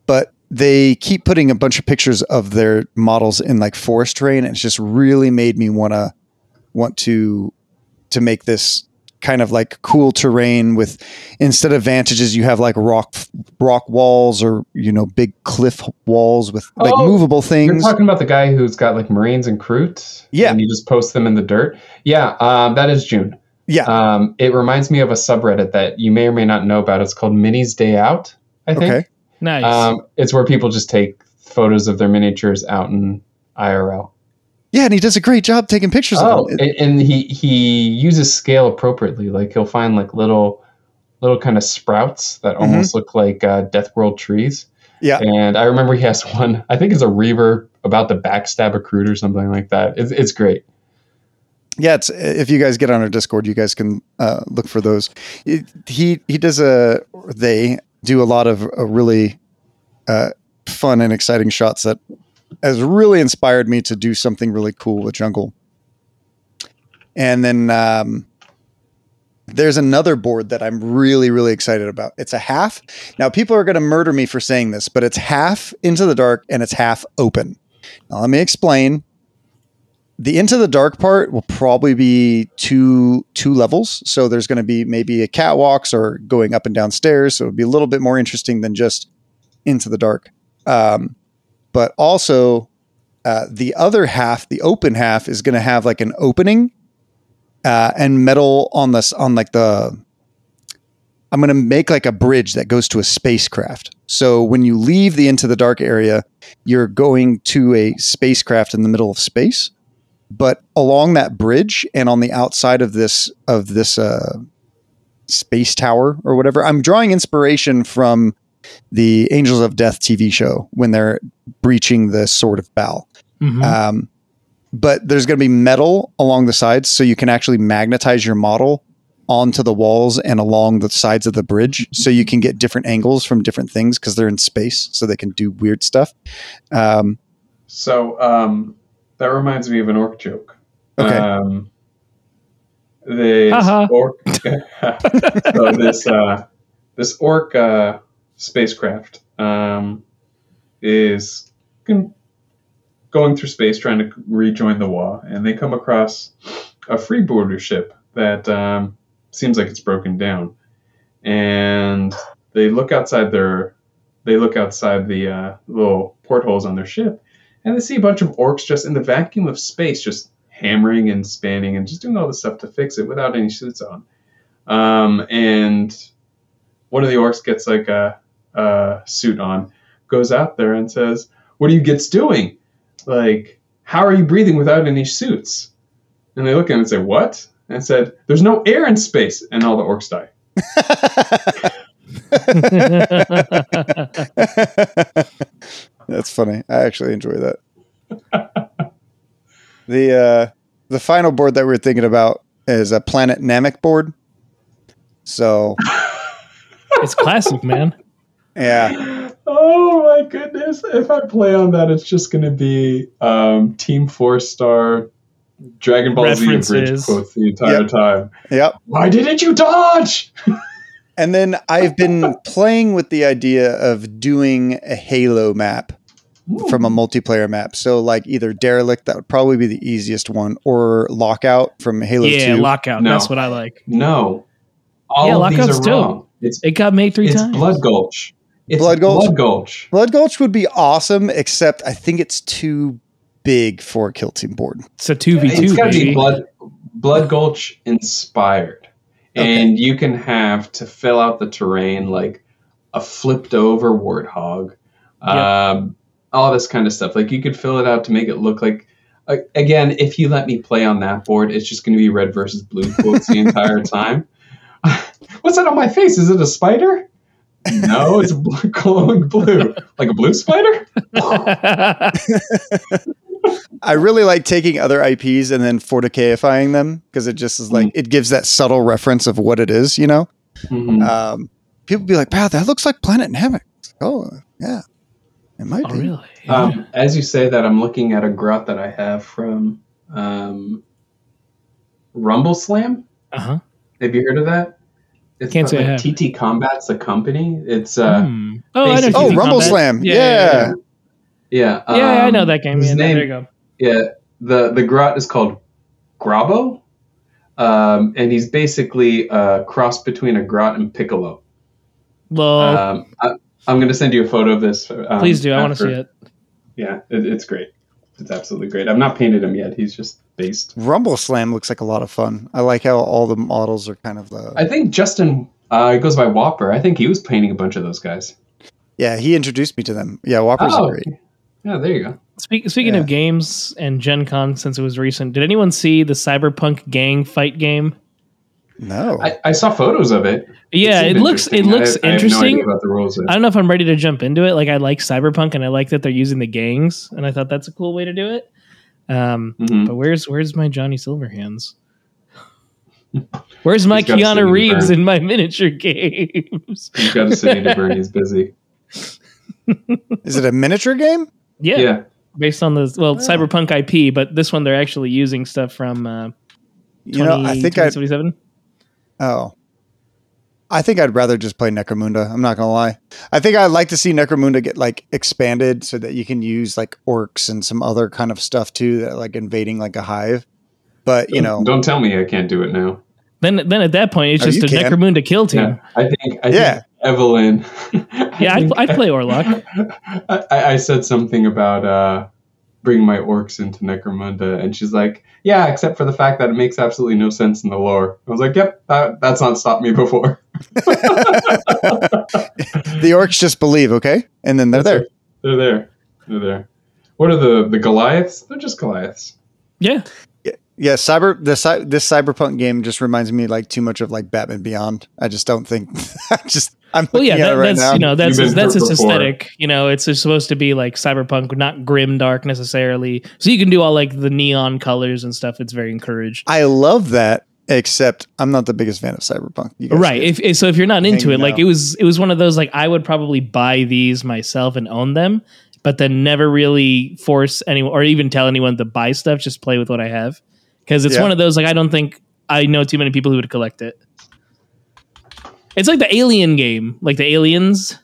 but they keep putting a bunch of pictures of their models in like forest terrain, and it's just really made me wanna want to to make this kind of like cool terrain with instead of vantages you have like rock rock walls or you know big cliff walls with like Oh, movable things You're talking about the guy who's got like Marines and Kroot? Yeah. And you just post them in the dirt? Yeah, um, that is June. Yeah. Um, it reminds me of a subreddit that you may or may not know about. It's called Minis Day Out, I think. Okay. Nice. Um, it's where people just take photos of their miniatures out in IRL. Yeah, and he does a great job taking pictures Oh, of them. and, and he he uses scale appropriately. Like he'll find like little little kind of sprouts that Mhm. almost look like uh, Death World trees. Yeah. And I remember he has [LAUGHS] one. I think it's a Reaver about to backstab a Kroot or something like that. It's it's great. yeah, it's if you guys get on our Discord, you guys can uh, look for those. It, he he does a they do a lot of uh, really uh, fun and exciting shots that has really inspired me to do something really cool with jungle. And then um, there's another board that I'm really, really excited about. It's a half. Now, people are going to murder me for saying this, but it's half into the dark and it's half open. Now, let me explain. The into the dark part will probably be two two levels. So there's going to be maybe a catwalks or going up and down stairs. So it'll be a little bit more interesting than just into the dark. Um, but also, uh, the other half, the open half, is going to have like an opening uh, and metal on this on like the I'm going to make like a bridge that goes to a spacecraft. So when you leave the into the dark area, you're going to a spacecraft in the middle of space. But along that bridge and on the outside of this of this uh, space tower or whatever, I'm drawing inspiration from the Angels of Death TV show when they're breaching the Sword of Baal. Mhm. Um, but there's going to be metal along the sides, so you can actually magnetize your model onto the walls and along the sides of the bridge, so you can get different angles from different things because they're in space, so they can do weird stuff. Um, So um, that reminds me of an orc joke. Okay. Um, this Haha. orc, [LAUGHS] so this uh, this orc uh, spacecraft um, is going through space trying to rejoin the wall, and they come across a freeboarder ship that um, seems like it's broken down, and they look outside their they look outside the uh, little portholes on their ship, and they see a bunch of orcs just in the vacuum of space, just hammering and spanning and just doing all this stuff to fix it without any suits on. Um, and one of the orcs gets like a, a suit on, goes out there and says, "What are you gets doing? Like, how are you breathing without any suits?" And they look at him and say, "What?" And said, "There's no air in space," and all the orcs die. [LAUGHS] [LAUGHS] [LAUGHS] That's funny. I actually enjoy that. [LAUGHS] the uh, the final board that we're thinking about is a Planet Namek board. So [LAUGHS] it's classic, man. yeah, Oh my goodness! If I play on that, it's just going to be um, Team Four Star Dragon Ball Z abridged References. quotes the entire Yep. time. yep. Why didn't you dodge? And then I've been playing with the idea of doing a Halo map from a multiplayer map. So like either Derelict, that would probably be the easiest one, or Lockout from Halo yeah, 2. lockout. No. That's what I like. No, all Yeah, of these Lockout's are wrong. It's It got made three it's times. Blood Gulch. It's Blood Gulch? Blood Gulch. Blood Gulch would be awesome, except I think it's too big for a kill team board. It's a two v It's two, got to be. Blood Blood Gulch inspired, and you can have to fill out the terrain like a flipped over warthog, um, all this kind of stuff. Like you could fill it out to make it look like. Uh, again, if you let me play on that board, it's just going to be red versus blue quotes the entire [LAUGHS] time. [LAUGHS] What's that on my face? Is it a spider? No, it's blue, [LAUGHS] glowing blue, like a blue spider. I really like taking other IPs and then 40kifying them because it just is like it gives that subtle reference of what it is, you know. Mhm. Um, people be like, "Wow, that looks like Planet Namek." Oh, yeah, it might oh, be. really? Yeah. Um, as you say that, I'm looking at a grot that I have from um, Rumble Slam. uh-huh. Have you heard of that? It's Can't say like, have. TT Combat's the company. It's uh, Hmm. Oh, I know. basically- Oh, Rumble Combat. Slam, Yeah, yeah. yeah, yeah, yeah. Yeah, I know um, that game. his Yeah, name- there you go. Yeah, the the grot is called Grabo, um, and he's basically a cross between a grot and Piccolo. Well, Um, I, I'm going to send you a photo of this. Um, please do. I want to see it. Yeah, it, it's great. It's absolutely great. I've not painted him yet. He's just based. Rumble Slam looks like a lot of fun. I like how all the models are kind of the. I think Justin uh, goes by Whopper. I think he was painting a bunch of those guys. yeah, he introduced me to them. Yeah, Whoppers Oh, great. Yeah, there you go. Speak, speaking Yeah. of games and Gen Con, since it was recent, did anyone see the Cyberpunk gang fight game? No, I, I saw photos of it. Yeah, seemed it looks it interesting. looks I, I interesting. have no idea about the rules. I don't know if I'm ready to jump into it. Like I like Cyberpunk and I like that they're using the gangs, and I thought that's a cool way to do it. Um, Mhm. but where's where's my Johnny Silverhands? Where's my He's got a city Keanu Reeves in my miniature games? He's got a city to burn. He's busy. [LAUGHS] is it a miniature game? Yeah, Yeah. based on the well Yeah. Cyberpunk IP, but this one they're actually using stuff from uh, You know, I think I'd 2077. Oh. I think I'd rather just play Necromunda. I'm not gonna lie. I think I'd like to see Necromunda get like expanded so that you can use like orcs and some other kind of stuff too, that like invading like a hive. But you know, don't tell me I can't do it now. Then, then at that point, it's Oh, just a can. Necromunda kill team. Yeah, I think. I Yeah. think Evelyn. Yeah, I'd, I'd play Orlock. [LAUGHS] I, I said something about uh, bringing my orcs into Necromunda, and she's like, "Yeah, except for the fact that it makes absolutely no sense in the lore." I was like, "Yep, that, that's not stopped me before." [LAUGHS] the orcs just believe, okay, and then they're there. They're there. They're there. What are the the Goliaths? They're just Goliaths. Yeah, Yeah, cyber the cy- this cyberpunk game just reminds me like too much of like Batman Beyond. I just don't think. [LAUGHS] Just I'm well, yeah, that, right that's now. you know that's You've that's its before. aesthetic. You know, it's supposed to be like cyberpunk, not grim dark necessarily. So you can do all like the neon colors and stuff. It's very encouraged. I love that, except I'm not the biggest fan of cyberpunk. You guys right if, if- so if you're not into it like out. it was it was one of those like i would probably buy these myself and own them but then never really force anyone or even tell anyone to buy stuff just play with what i have because it's Yeah. one of those like i don't think i know too many people who would collect it it's like the alien game like the aliens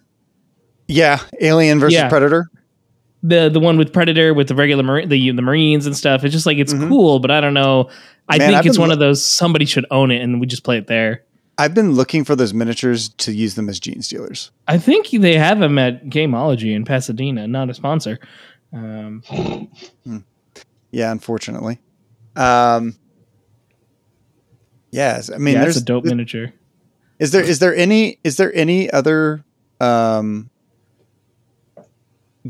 yeah, Alien versus Yeah. Predator. the the one with predator with the regular Mar- the the marines and stuff it's just like it's Mhm. cool but i don't know i Man, think I've it's one lo- of those somebody should own it and we just play it there I've been looking for those miniatures to use them as gene stealers. I think they have them at Gameology in Pasadena, not a sponsor. Um, Yeah, unfortunately. Um, yes, I mean, yeah, there's that's a dope miniature. Is there is there any is there any other um,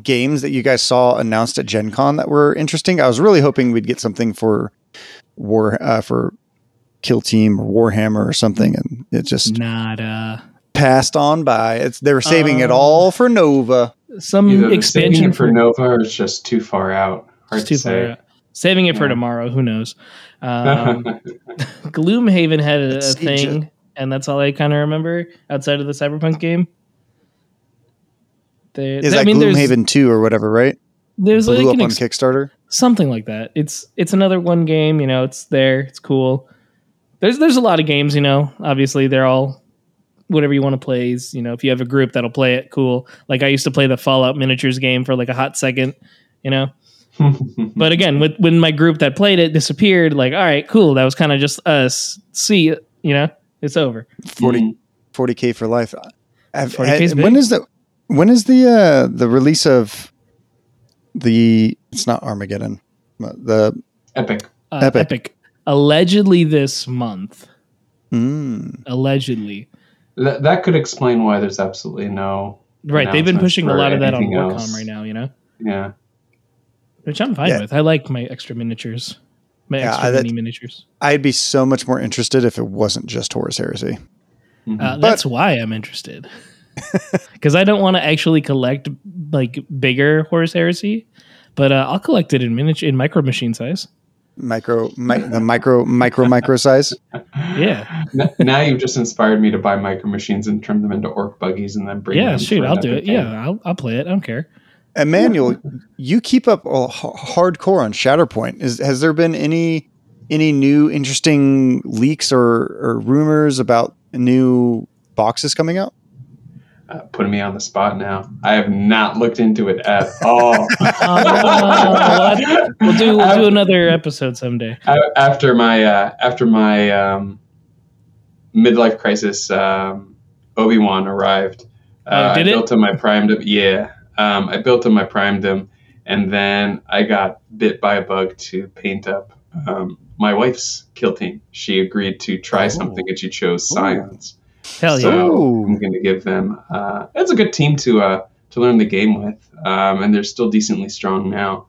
games that you guys saw announced at Gen Con that were interesting? I was really hoping we'd get something for War uh, for Kill Team or Warhammer or something, and it just Nada. passed on by. It's they were saving it Uh, all for Nova. Some Either expansion for Nova, or it's just too far out. Hard It's too to say. Far out. Saving it for Yeah. tomorrow. Who knows? Um, [LAUGHS] Gloomhaven had a, a It's thing, and that's all I kind of remember outside of the Cyberpunk game. There, Is I that mean, there's, Gloomhaven two or whatever, right? there's Blew like up an on ex- Kickstarter. something like that. It's it's another one game, you know, it's there, it's cool. There's there's a lot of games, you know. Obviously, they're all whatever you want to play. Is, you know, if you have a group that'll play it, cool. Like I used to play the Fallout miniatures game for like a hot second, you know. [LAUGHS] But again, with when my group that played it disappeared, like all right, cool. That was kind of just us. See, you you know, it's over. 40 k for life. Have- 40K is big. is the when is the uh, the release of the? It's not Armageddon. The Uh, Epic. Epic. Epic. Allegedly this month. mm, Allegedly. That, that could explain why there's absolutely no. Right. They've been pushing a lot of that on anything Warcom else. right now, you know? Yeah. Which I'm fine Yeah. with. I like my extra miniatures. My Yeah, extra I- that- mini miniatures. I'd be so much more interested if it wasn't just Horus Heresy. Mhm. Uh, that's why I'm interested. [LAUGHS] Because I don't want to actually collect like bigger Horus Heresy, but uh, I'll collect it in miniature in micro machine size. Micro, mi- the micro, micro, micro size. [LAUGHS] Yeah, now you've just inspired me to buy micro machines and turn them into orc buggies and then bring yeah, them shoot, I'll do it. game. Yeah, I'll, I'll play it. I don't care. Emmanuel, you keep up a h- hardcore on Shatterpoint. Is has there been any any new interesting leaks or, or rumors about new boxes coming out? Uh, putting me on the spot now. I have not looked into it at all. [LAUGHS] Uh, we'll do we'll do another episode someday. After my uh, after my um, midlife crisis, um, Obi Wan arrived. Uh, Oh, did I it? built him. I primed him. Yeah, um, I built them, I primed them, and then I got bit by a bug to paint up um, my wife's kill team. She agreed to try Oh. something, and she chose Scions. Hell So yeah! Ooh. I'm going to give them. Uh, it's a good team to uh, to learn the game with, um, and they're still decently strong now.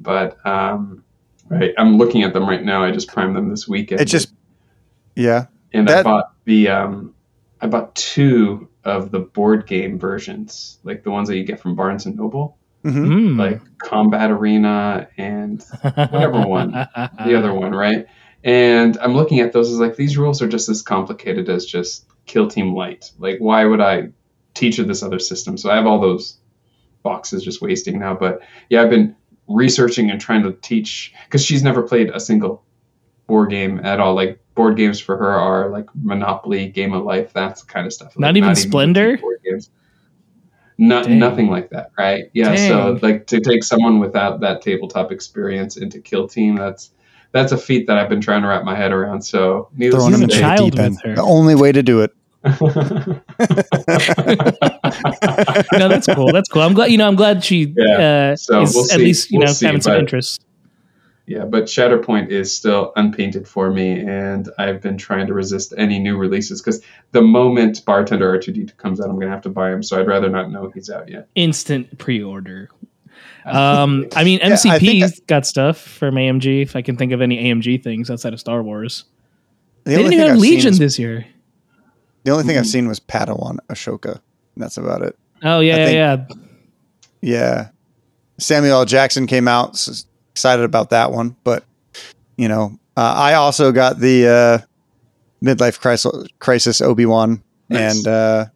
But um, right, I'm looking at them right now. I just primed them this weekend. It just, yeah, and I bought the um, I bought two of the board game versions, like the ones that you get from Barnes and Noble, hmm Mm. like Combat Arena and whatever one, the other one, right? And I'm looking at those as like these rules are just as complicated as just Kill Team Lite. Like, why would I teach her this other system? So I have all those boxes just wasting now. But yeah, I've been researching and trying to teach because she's never played a single board game at all. Like board games for her are like Monopoly, Game of Life, that's kind of stuff. Not Like, even Splendor? board games. No, Dang. nothing like that, right? Yeah. So like to take someone without that tabletop experience into Kill Team, that's that's a feat that I've been trying to wrap my head around. So needless Throwing a to the child deep end. with her. The only way to do it. [LAUGHS] no, that's cool. That's cool. I'm glad. You know, I'm glad she Yeah. uh, So is we'll at least you We'll know see, having some interest. Yeah, but Shatterpoint is still unpainted for me, and I've been trying to resist any new releases because the moment Bartender R2D2 comes out, I'm gonna have to buy him. So I'd rather not know he's out yet. Instant pre-order. [LAUGHS] Um, I mean, Yeah, I MCP's think got stuff from AMG. If I can think of any AMG things outside of Star Wars, The they only didn't even have Legion is- this year. The only thing I've seen was Padawan Ahsoka. And that's about it. Oh yeah, yeah, think- yeah. Yeah. Samuel L. Jackson came out. S excited about that one. But, you know, uh, I also got the uh, Midlife Crisis, crisis Obi Wan Nice. and uh,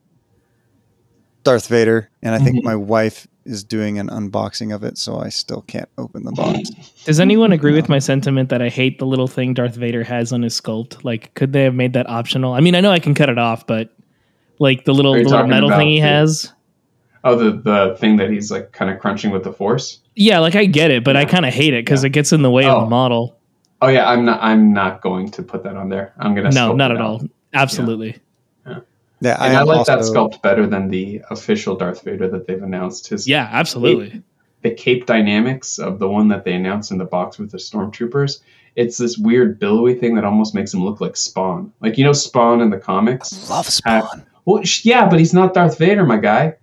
Darth Vader. And I think Mhm. my wife is doing an unboxing of it. So I still can't open the box. [LAUGHS] Does anyone agree with my sentiment that I hate the little thing Darth Vader has on his sculpt? Like, could they have made that optional? I mean, I know I can cut it off, but like the little, the little metal thing he the- has. Oh, the the thing that he's like kind of crunching with the Force. Yeah, like I get it, but I kind of hate it because Yeah. it gets in the way of Oh. the model. Oh yeah, I'm not. I'm not going to put that on there. I'm gonna. No, not at out. all. Absolutely. Yeah. And I, am like that sculpt better than the official Darth Vader that they've announced. His Yeah, absolutely. the cape dynamics of the one that they announced in the box with the stormtroopers. It's this weird billowy thing that almost makes him look like Spawn. Like you know Spawn in the comics. Love Spawn. Well, yeah, but he's not Darth Vader, my guy.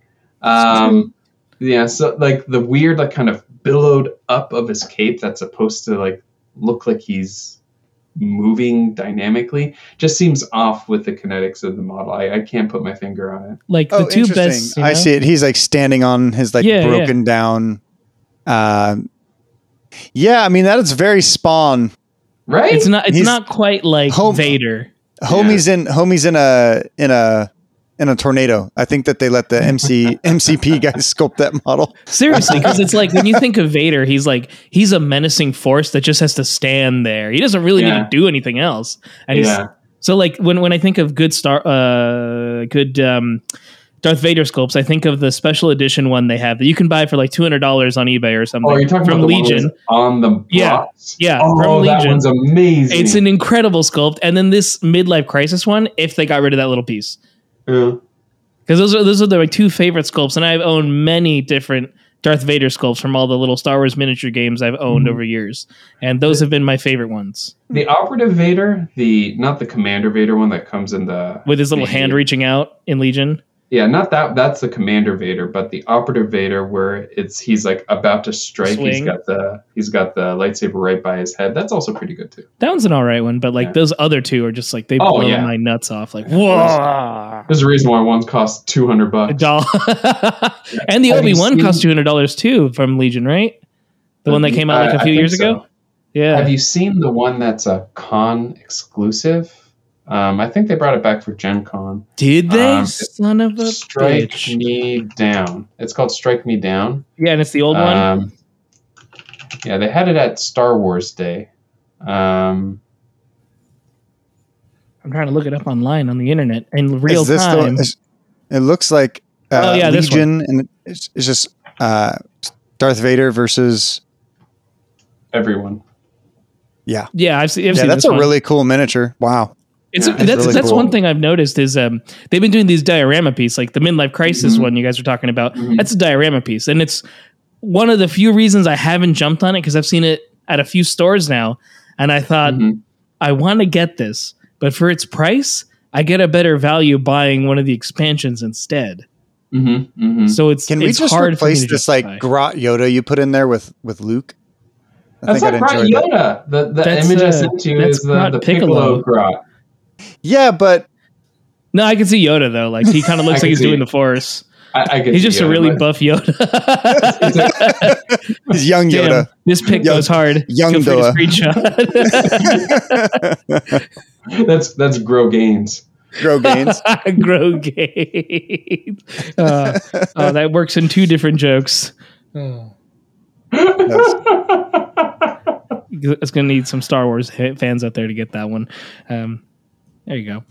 Um, yeah, so like the weird, like kind of billowed up of his cape that's supposed to like look like he's moving dynamically just seems off with the kinetics of the model. I, I can't put my finger on it. Like the Oh, two interesting. best. you I see it. He's like standing on his like Yeah, broken down. Um, yeah, I mean that is very Spawn. Right? It's not. It's He's- not quite like Home- Vader. Homie's in homie's in a in a in a tornado. I think that they let the MC [LAUGHS] MCP guys sculpt that model. Seriously, because it's like when you think of Vader, he's like he's a menacing force that just has to stand there. He doesn't really need to do anything else. And he's, yeah. so like when when I think of good star, uh, good um, Darth Vader sculpts, I think of the special edition one they have that you can buy for like two hundred dollars on eBay or something Oh, you're talking from about the one Legion. on the Yeah. box? Yeah, yeah Oh, from that Legion. one's amazing. It's an incredible sculpt, and then this midlife crisis one, if they got rid of that little piece, Yeah. because those are those are the like two favorite sculpts, and I've owned many different Darth Vader sculpts from all the little Star Wars miniature games I've owned Mhm. over years, and those have been my favorite ones. The operative Vader, the not the Commander Vader one that comes in the With his little hand reaching out in Legion. Yeah, not that. That's the Commander Vader, but the operative Vader, where it's he's like about to strike. He's got the he's got the lightsaber right by his head. That's also pretty good too. That one's an all right one, but like Yeah. those other two are just like they Oh, blow yeah. my nuts off. Like whoa, There's a reason why one costs two hundred a bucks. doll. [LAUGHS] and the Obi seen- cost two hundred dollars too from Legion, right? The one that uh, came out like a few years so. ago. Yeah. Have you seen the one that's a con exclusive? Um, I think they brought it back for Gen Con. Did they? Um, Son of a Strike bitch. Me Down. It's called Strike Me Down. Yeah, and it's the old one. Um, yeah, they had it at Star Wars Day. Um, I'm trying to look it up online on the internet in real Is this the- time. is- it looks like uh, Oh, yeah, this Legion, and it's, it's just uh, Darth Vader versus. everyone. Yeah, yeah, I've, seen. I've yeah, seen that's this a one. really cool miniature. Wow. It's Yeah, it's that's really that's cool. one thing I've noticed is um they've been doing these diorama pieces like the midlife crisis Mhm. one you guys were talking about. Mhm. That's a diorama piece, and it's one of the few reasons I haven't jumped on it because I've seen it at a few stores now, and I thought Mhm. I want to get this, but for its price, I get a better value buying one of the expansions instead. Mhm, mhm. So it's Can we it's just hard replace to this like. Grot Yoda you put in there with with Luke? I That's think not I'd Grot enjoy that. Yoda. The, the That's, image I sent you that's is the, the Piccolo, Piccolo. Grot. Yeah, but no, I can see Yoda though. Like he kind of [LAUGHS] looks like he's doing it. the Force. I, I He's see just a really but- buff Yoda. [LAUGHS] it's young Damn, Yoda. this pic Young- goes hard. young Feel free Yoda. screenshot. that's that's Grow Gaines. Grow gains. [LAUGHS] Grow gains. Uh, oh, that works in two different jokes. Oh. It's going to need some Star Wars fans out there to get that one. Um, there you go.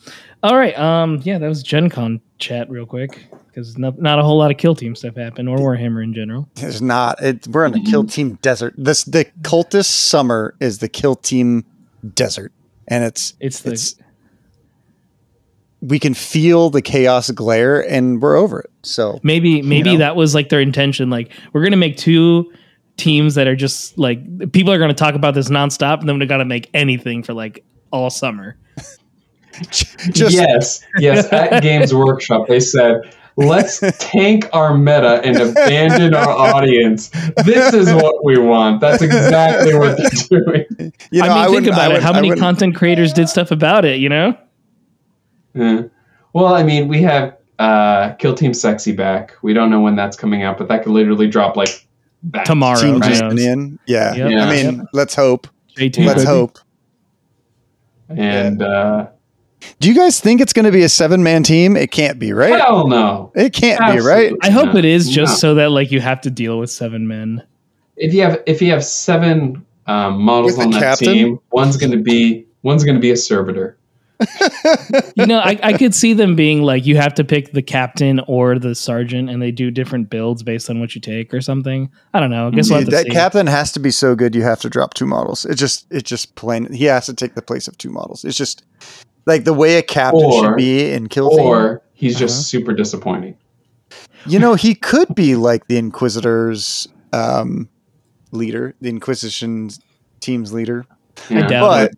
All right. Um, yeah, that was Gen Con chat real quick because not, not a whole lot of kill team stuff happened or Warhammer in general. There's not. It, we're in a kill team desert. This the cultist summer is the kill team desert, and it's It's the it's we can feel the chaos glare, and we're over it. So maybe maybe know? that was like their intention. Like we're going to make two teams that are just like people are going to talk about this nonstop, and then we got to make anything for like all summer. [LAUGHS] just yes, yes. At [LAUGHS] Games Workshop, they said, "Let's tank our meta and abandon our audience. This is what we want." That's exactly what they're [LAUGHS] doing. you know, I mean, think wouldn't- about it. wouldn't- How I many wouldn't- content creators did stuff about it? You know, Yeah. Well, I mean, we have uh, Kill Team Sexy back. We don't know when that's coming out, but that could literally drop like back. Tomorrow. Team Right. Justinian? Yeah. Yep. Yeah. I mean, let's hope. JT, Let's baby. hope. And uh, Do you guys think it's going to be a seven man team? It can't be, right? hell no. It can't be, right? I hope not. it is just No. so that like you have to deal with seven men. if you have if you have seven um, models With on that captain? team, one's going to be one's going to be a servitor. You know, I, I could see them being like you have to pick the captain or the sergeant, and they do different builds based on what you take or something. I don't know. I guess we'll have to that see. captain has to be so good you have to drop two models. It just it just plain he has to take the place of two models. It's just like the way a captain Or- should be in Kill Team. Or he's just Uh-huh. super disappointing. You know, he could be like the Inquisitor's um, leader, the Inquisition team's leader. Yeah. doubt But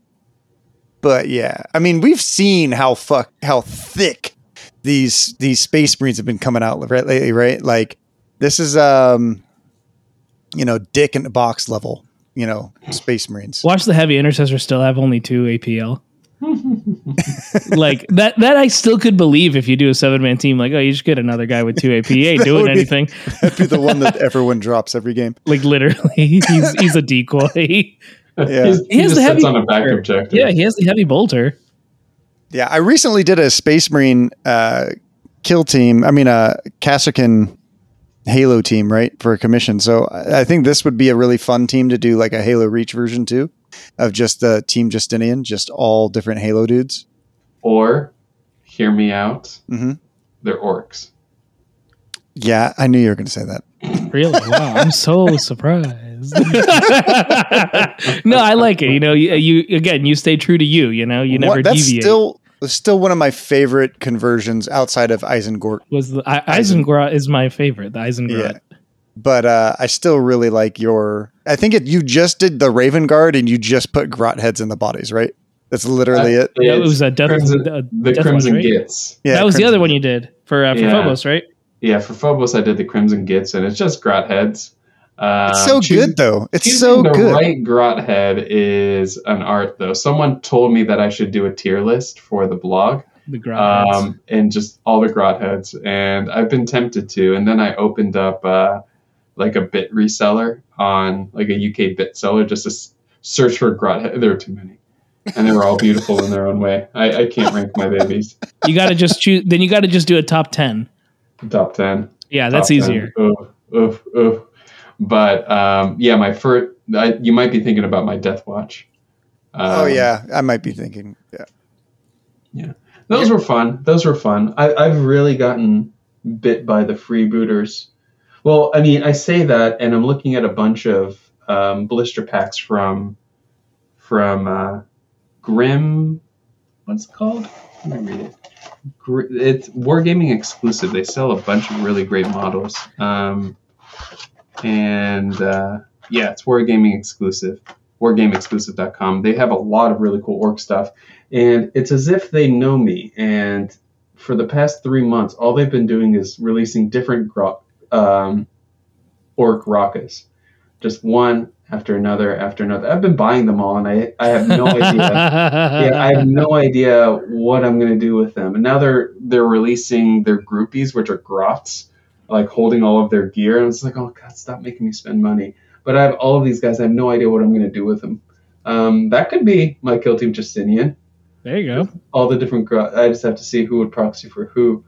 but yeah, I mean, we've seen how fuck how thick these these space marines have been coming out right lately, right? Like this is um you know, dick in the box level, you know, space marines. Watch the heavy intercessor still have only two APL. [LAUGHS] like that that I still could believe if you do a seven man team, like, oh, you just get another guy with two AP. He ain't That doing be- anything. That'd be the one that everyone drops every game. [LAUGHS] Like literally, [LAUGHS] he's he's a decoy. Yeah. He's, He he has just the heavy on a back bolter. objective. yeah, he has the heavy bolter. Yeah, I recently did a Space Marine uh, kill team. I mean, a Kasrkin Halo team, right, for a commission. So I I think this would be a really fun team to do, like a Halo Reach version too, of just the Team Justinian, just all different Halo dudes. Or, hear me out, hmm they're orcs. Yeah, I knew you were going to say that. Really? Wow, I'm so [LAUGHS] surprised. [LAUGHS] no, I like it. You know, you, you again, you stay true to you. You know, you never What- that's deviate. still still one of my favorite conversions outside of Isengort. was the I, Isengrat is my favorite. The Isengrat. But uh, I still really like your. I think it, you just did the Raven Guard and you just put grot heads in the bodies, right? That's literally it. Yeah, it was a death- Crimson, uh, the Death Crimson Watch, right? Gits. Yeah, that was the other one you did for uh, for Yeah. Phobos, right? Yeah, for Phobos, I did the Crimson Gits, and it's just grot heads. Um, It's so choos- good though. It's choosing so the good. right grot head is an art, though. Someone told me that I should do a tier list for the blog, The Grot heads. um, and just all the grot heads, and I've been tempted to. And then I opened up uh, like a bit reseller on like a UK bit seller just to s- search for grot head. There are too many, and they were all beautiful in their own way. I, I can't rank my babies. You got to just choose. Then you got to just do a top ten. Top ten. Yeah, that's Top 10. easier. Oof, oof, oof. But um, yeah, my first. I, you might be thinking about my Death Watch. oh Um, yeah, I might be thinking. Yeah. Yeah, those were fun. Those were fun. I, I've really gotten bit by the freebooters. Well, I mean, I say that, and I'm looking at a bunch of um, blister packs from from uh, Grim. What's it called? Let me read it. It's Wargaming exclusive. They sell a bunch of really great models. Um, and uh, yeah, it's Wargaming exclusive. WargameExclusive.com. They have a lot of really cool orc stuff, and it's as if they know me. And for the past three months, all they've been doing is releasing different gro- um, orc rockets, just one after another after another. I've been buying them all, and I I have no [LAUGHS] idea yeah, I have no idea what I'm gonna do with them. And now they're they're releasing their groupies, which are grots, like holding all of their gear. And it's like, oh god, stop making me spend money. But I have all of these guys. I have no idea what I'm gonna do with them. Um, that could be my kill team Justinian. there you go. All the different grot. I just have to see who would proxy for who.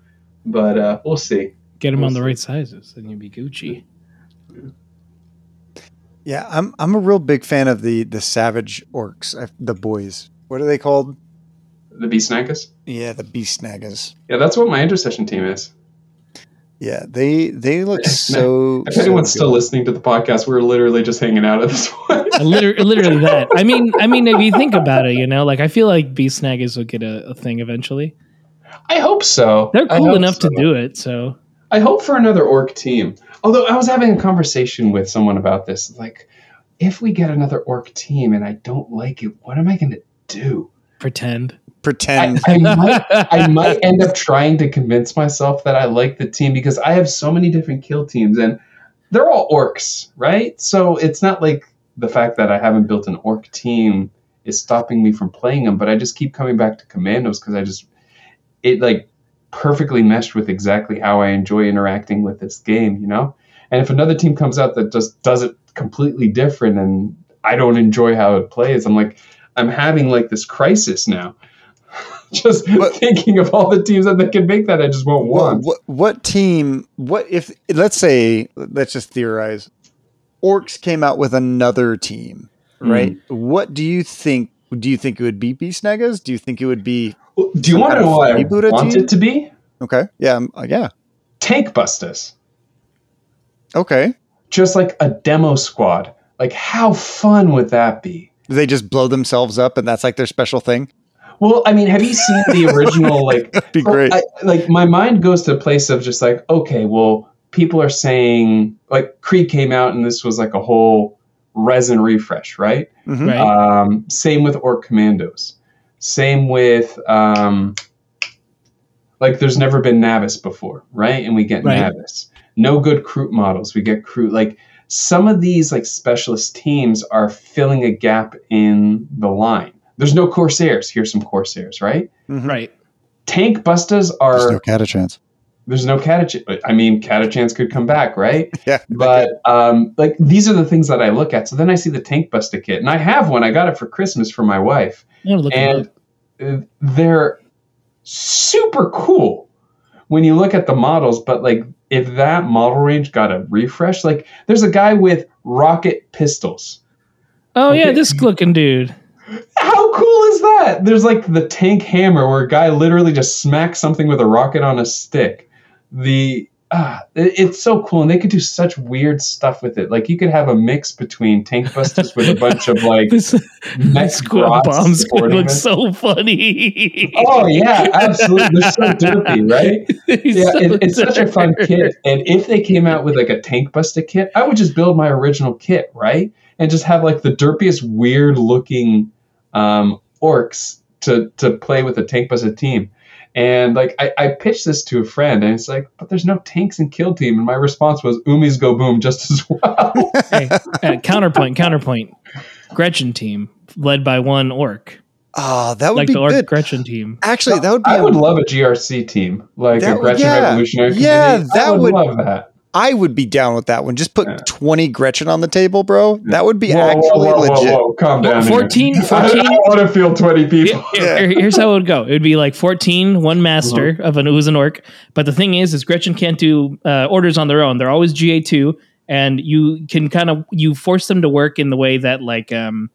But uh, we'll see. Get them We'll on the see. right sizes, and you'll be Gucci. Yeah, I'm I'm a real big fan of the the savage orcs, I- the boys. What are they called? The Beast Snaggers? Yeah, the beast snaggers. Yeah, that's what my intercession team is. Yeah, they they look so. If so anyone's still listening to the podcast, we're literally just hanging out at this [LAUGHS] point. Uh, literally, literally that. I mean, I mean, if you think about it, you know, like I feel like beast snaggers will get a, a thing eventually. I hope so. They're cool enough so. to do it. So I hope for another orc team. Although I was having a conversation with someone about this, like, if we get another orc team and I don't like it, what am I going to do? pretend. I, pretend. I might, I [LAUGHS] might end up trying to convince myself that I like the team because I have so many different kill teams and they're all orcs, right? So it's not like the fact that I haven't built an orc team is stopping me from playing them, but I just keep coming back to commandos because I just it like perfectly meshed with exactly how I enjoy interacting with this game, you know? And if another team comes out that just does it completely different and I don't enjoy how it plays, I'm like I'm having like this crisis now. [LAUGHS] just But- thinking of all the teams that they can make that I just won't what, want. what what team? What if? Let's say, let's just theorize. Orcs came out with another team, right? What do you think? Do you think it would be beast snaggers? Do you think it would be Do you want to know what I freebooter want team? it to be? okay? Yeah, um, uh, yeah. Tank Busters. Okay. Just like a demo squad. Like how fun would that be? They just blow themselves up, and that's like their special thing. Well, I mean, have you seen the [LAUGHS] original like That'd be great. I, like my mind goes to a place of just like, okay, well, people are saying like Creed came out and this was like a whole resin refresh, right? Mhm. Right. Um, same with Orc Commandos. Same with um, like there's never been Navis before, right? And we get Right. Navis. No good Kroot models. We get Kroot. Like some of these like specialist teams are filling a gap in the line. There's no Corsairs. Here's some Corsairs, right? Mhm. right. Tank Bustas are There's no Catachans. there's no Catachans. I mean, Catachans could come back, right? [LAUGHS] Yeah, But um, like these are the things that I look at. So then I see the Tank Buster kit, and I have one. I got it for Christmas for my wife, I'm gonna look 'em and up. uh, they're super cool when you look at the models. But like, if that model range got a refresh, like there's a guy with rocket pistols. Oh yeah, this looking dude. How cool is that? There's like the tank hammer where a guy literally just smacks something with a rocket on a stick. The ah, it- it's so cool, and they could do such weird stuff with it. Like you could have a mix between tank busters with a bunch of like [LAUGHS] This, this squig grots bomb [LAUGHS] squig looks so funny. Oh yeah, absolutely. They're so derpy, right? [LAUGHS] Yeah, so it, it's such a fun kit. And if they came out with like a tank buster kit, I would just build my original kit, right? And just have like the derpiest, weird looking um, orcs to to play with a tank buster team. And like I, I pitched this to a friend, and it's like, but there's no tanks in Kill Team. And my response was, Umis go boom just as [LAUGHS] well. Hey, uh, counterpoint, counterpoint. Gretchin team led by one orc, Oh, that would like be the orc good. Gretchin team. Actually, that would be. I a- would love a GRC team, like That a Gretchin yeah. Revolutionary Yeah, Committee. I that would, would- love that. I would be down with that one. Just put Yeah. 20 Gretchin on the table, bro. That would be Whoa, whoa, actually whoa, whoa, legit. whoa, Calm down. here. 14 [LAUGHS] I 14 don't want to feel 20 people. Here- here- [LAUGHS] here's how it would go. It would be like 14, one master of an who's an orc. But the thing is, is Gretchin can't do uh, orders on their own. They're always GA2, and you can kind of you force them to work in the way that like um,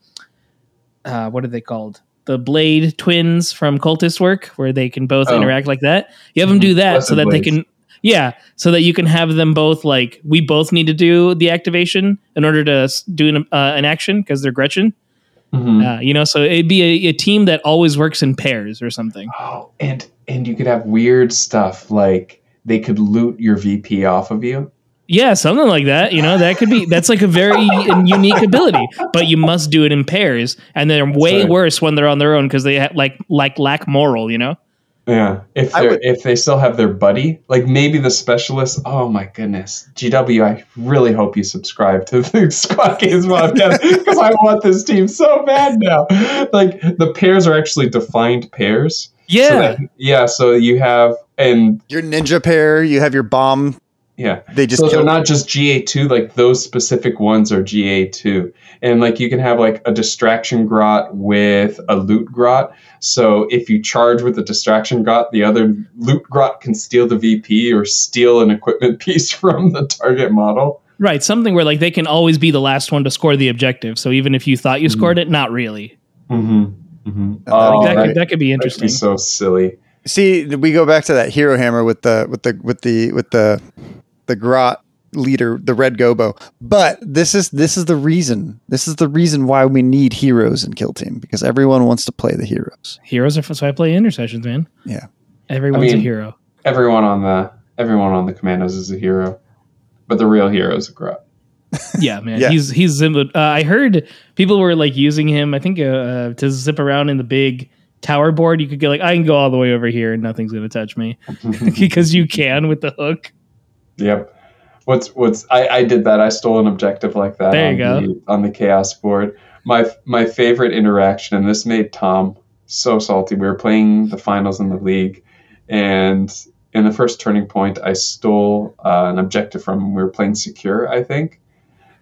uh, what are they called? The Blade twins from Cultist work, where they can both Oh. interact like that. You have them do that Blessed so that they can. Yeah, so that you can have them both like we both need to do the activation in order to do an, uh, an action because they're Gretchin. Mhm. Uh, you know, so it'd be a, a team that always works in pairs or something. Oh, and and you could have weird stuff like they could loot your VP off of you. Yeah, something like that. You know, that could be that's like a very unique ability, but you must do it in pairs, and they're way right. worse when they're on their own because they ha- like like lack moral. You know, Yeah, if they would- if they still have their buddy, like maybe the specialist. Oh my goodness, GW! I really hope you subscribe to [LAUGHS] the Squad Games podcast because I want this team so bad now. Like the pairs are actually defined pairs. So yeah, that- yeah. So you have and Your ninja pair, you have your bomb. yeah, They just so kill they're not just GA2, like those specific ones are GA2. And like you can have like a distraction grot with a loot grot. So if you charge with the distraction grot, the other loot grot can steal the VP or steal an equipment [LAUGHS] piece from the target model. Right, something where like they can always be the last one to score the objective. So even if you thought you scored it, not really. Mm-hmm. Mm-hmm. Oh, Like, that, that, could, that could be that could interesting. be so silly. See, we go back to that hero hammer with the with the with the with the the grot leader, the Red Gobbo. But this is this is the reason. This is the reason why we need heroes in Kill Team because everyone wants to play the heroes. Heroes are so I play Intercessors, man. Yeah. Everyone's I mean- a hero. Everyone on the everyone on the commandos is a hero, but the real hero is a grot. [LAUGHS] Yeah, man. Yeah. He's he's Zimba. Uh, I heard people were like using him. I think uh, uh, to zip around in the big tower board. You could get like I can go all the way over here and nothing's gonna touch me [LAUGHS] [LAUGHS] because you can with the hook. Yep. What's what's I, I did that. I stole an objective like that There on you go. the on the chaos board. My my favorite interaction, and this made Tom so salty. We were playing the finals in the league, and in the first turning point, I stole uh, an objective from him. We were playing secure, I think,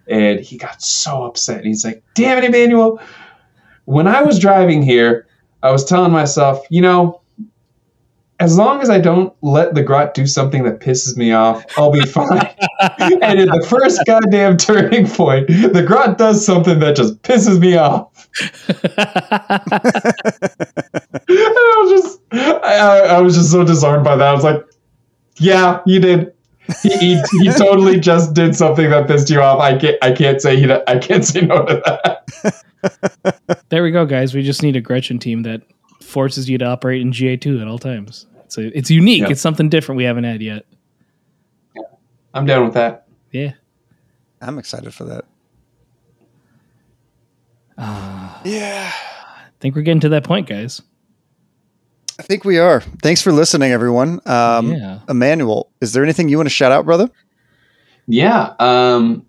and he got so upset. And He's like, "Damn it, Emmanuel! When I was driving here, I was telling myself, you know." As long as I don't let the grot do something that pisses me off, I'll be fine. [LAUGHS] and in the first goddamn turning point, the grot does something that just pisses me off. And I was just, I, I I was just so disarmed by that. I was like, "Yeah, you did. He, he, he totally just did something that pissed you off. I can't, I can't say he, I can't say no to that." there we go, guys. We just need a Gretchin team that forces you to operate in GA two at all times. It's a, it's unique. Yeah. It's something different we haven't had yet. I'm down with that. Yeah. I'm excited for that. Uh, Yeah. I think we're getting to that point, guys. I think we are. Thanks for listening, everyone. Um, yeah. Emmanuel, is there anything you want to shout out, brother? Yeah. Um,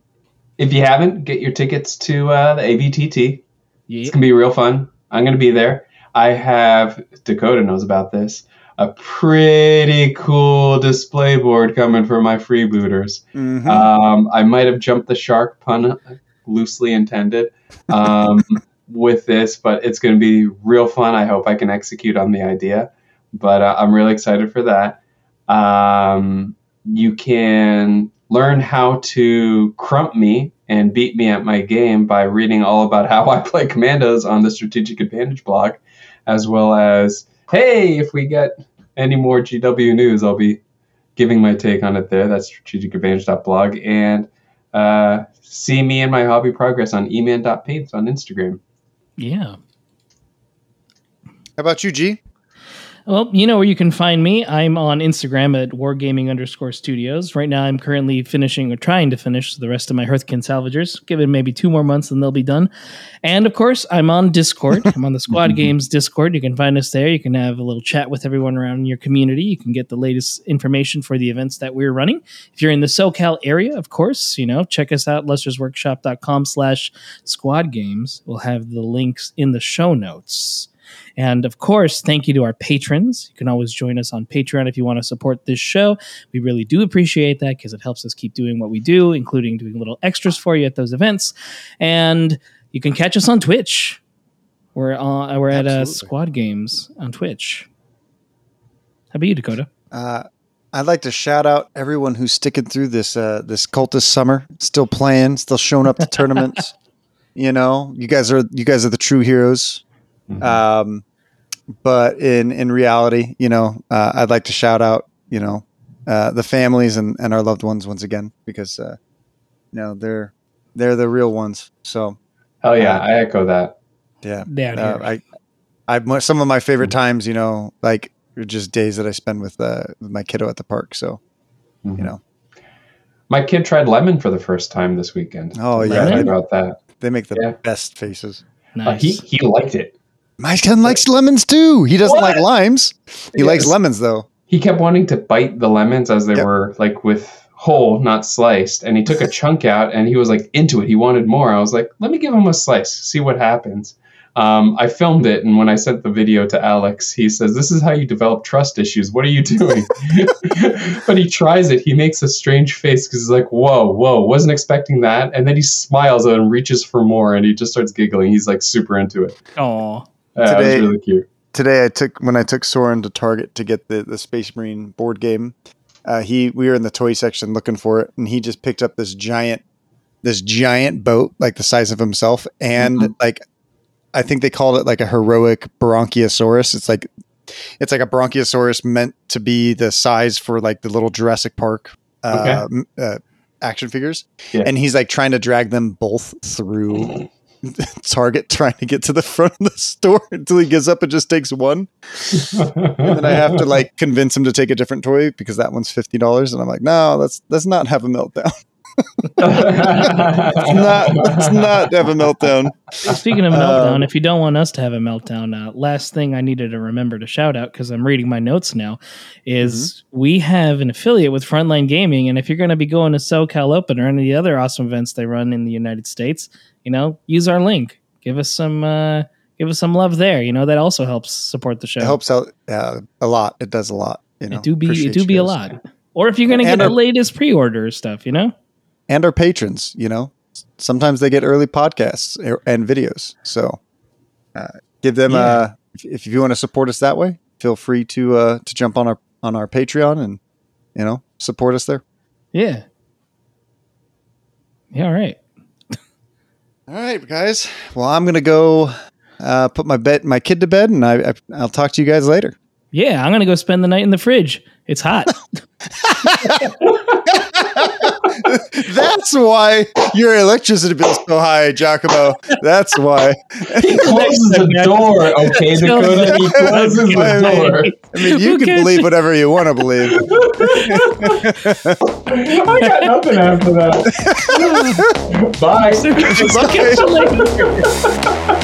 if you haven't, get your tickets to uh, the AVTT. Yeah. It's gonna be real fun. I'm gonna be there. I have Dakota knows about this. A pretty cool display board coming for my freebooters. Mhm. Um, I might have jumped the shark, pun loosely intended, um, [LAUGHS] with this, but it's going to be real fun. I hope I can execute on the idea, but uh, I'm really excited for that. Um, you can learn how to crump me and beat me at my game by reading all about how I play commandos on the Strategic Advantage blog, as well as hey, if we get any more GW news, I'll be giving my take on it there. That's strategicadvantage.blog. And uh, see me and my hobby progress on eman.paints on Instagram. Yeah. How about you, G? Well, you know where you can find me. I'm on Instagram at wargaming underscore studios. Right now, I'm currently finishing or trying to finish the rest of my Hearthkyn salvagers. Give it maybe two more months and they'll be done. And of course, I'm on Discord. I'm on the Squad [LAUGHS] mm-hmm. Games Discord. You can find us there. You can have a little chat with everyone around your community. You can get the latest information for the events that we're running. If you're in the SoCal area, of course, you know, check us out, lustersworkshop.com slash squad games. We'll have the links in the show notes. And of course, thank you to our patrons. You can always join us on Patreon if you want to support this show. We really do appreciate that because it helps us keep doing what we do, including doing little extras for you at those events. And you can catch us on Twitch. We're on, we're at uh, Squad Games on Twitch. How about you, Dakota? Uh, I'd like to shout out everyone who's sticking through this uh, this cultist summer, still playing, still showing up to [LAUGHS] tournaments. You know, you guys are you guys are the true heroes. Mhm. Um, but in in reality, you know, uh, I'd like to shout out, you know, uh, the families and, and our loved ones once again because uh, you know they're they're the real ones. So Hell yeah, I echo that. yeah, yeah. uh. I I mo- some of my favorite times, you know, like just days that I spend with uh, with my kiddo at the park. So Mhm. you know, My kid tried lemon for the first time this weekend. Oh, I'm yeah. happy about that. they make the Yeah. best faces. Uh, nice. he he liked it. My son likes lemons too. He doesn't What? like limes. He likes lemons though. He kept wanting to bite the lemons as they Yep. were like with whole, not sliced, and he took a [LAUGHS] chunk out and he was like into it. He wanted more. I was like, let me give him a slice, see what happens. Um, I filmed it, and when I sent the video to Alex, he says, "This is how you develop trust issues. What are you doing?" [LAUGHS] but he tries it. He makes a strange face because he's like, "Whoa, whoa, wasn't expecting that." And then he smiles and reaches for more, and he just starts giggling. He's like super into it. Aw. Uh, it Today- was really cute. Today I took when I took Soren to Target to get the the Space Marine board game. Uh, he we were in the toy section looking for it, and he just picked up this giant, this giant boat like the size of himself, and Mhm. like I think they called it like a heroic bronchiosaurus. It's like it's like a bronchiosaurus meant to be the size for like the little Jurassic Park uh, Okay. m- uh, action figures, Yeah. and he's like trying to drag them both through. [LAUGHS] Target trying to get to the front of the store [LAUGHS] until he gives up and just takes one and then I have to like convince him to take a different toy because that one's fifty dollars, and I'm like, no, let's let's not have a meltdown. [LAUGHS] Let's not let's not have a meltdown. Speaking of Um, meltdown, if you don't want us to have a meltdown, uh, last thing I needed to remember to shout out because I'm reading my notes now is Mm-hmm. we have an affiliate with Frontline Gaming, and if you're going to be going to SoCal Open or any of the other awesome events they run in the United States, you know, use our link. Give us some. Uh, Give us some love there. You know that also helps support the show. It helps out uh, a lot. It does a lot. You know, it do be it do be a lot. Or if you're going to get And the latest pre-order stuff, you know. And our patrons. You know, sometimes they get early podcasts and videos. So uh, give them. Yeah. Uh, if, if you want to support us that way, feel free to uh, to jump on our on our Patreon and you know support us there. Yeah. Yeah. All right. [LAUGHS] All right, guys. Well, I'm gonna go uh, put my bed my kid to bed, and I, I I'll talk to you guys later. Yeah, I'm gonna go spend the night in the fridge. It's hot. [LAUGHS] [LAUGHS] That's why your electricity bill's so high, Giacomo. That's why. [LAUGHS] he closes the [LAUGHS] door, okay, Dakota. He closes the door. I mean, you can believe whatever you want to believe. I got nothing after that. Bye. Catch you later.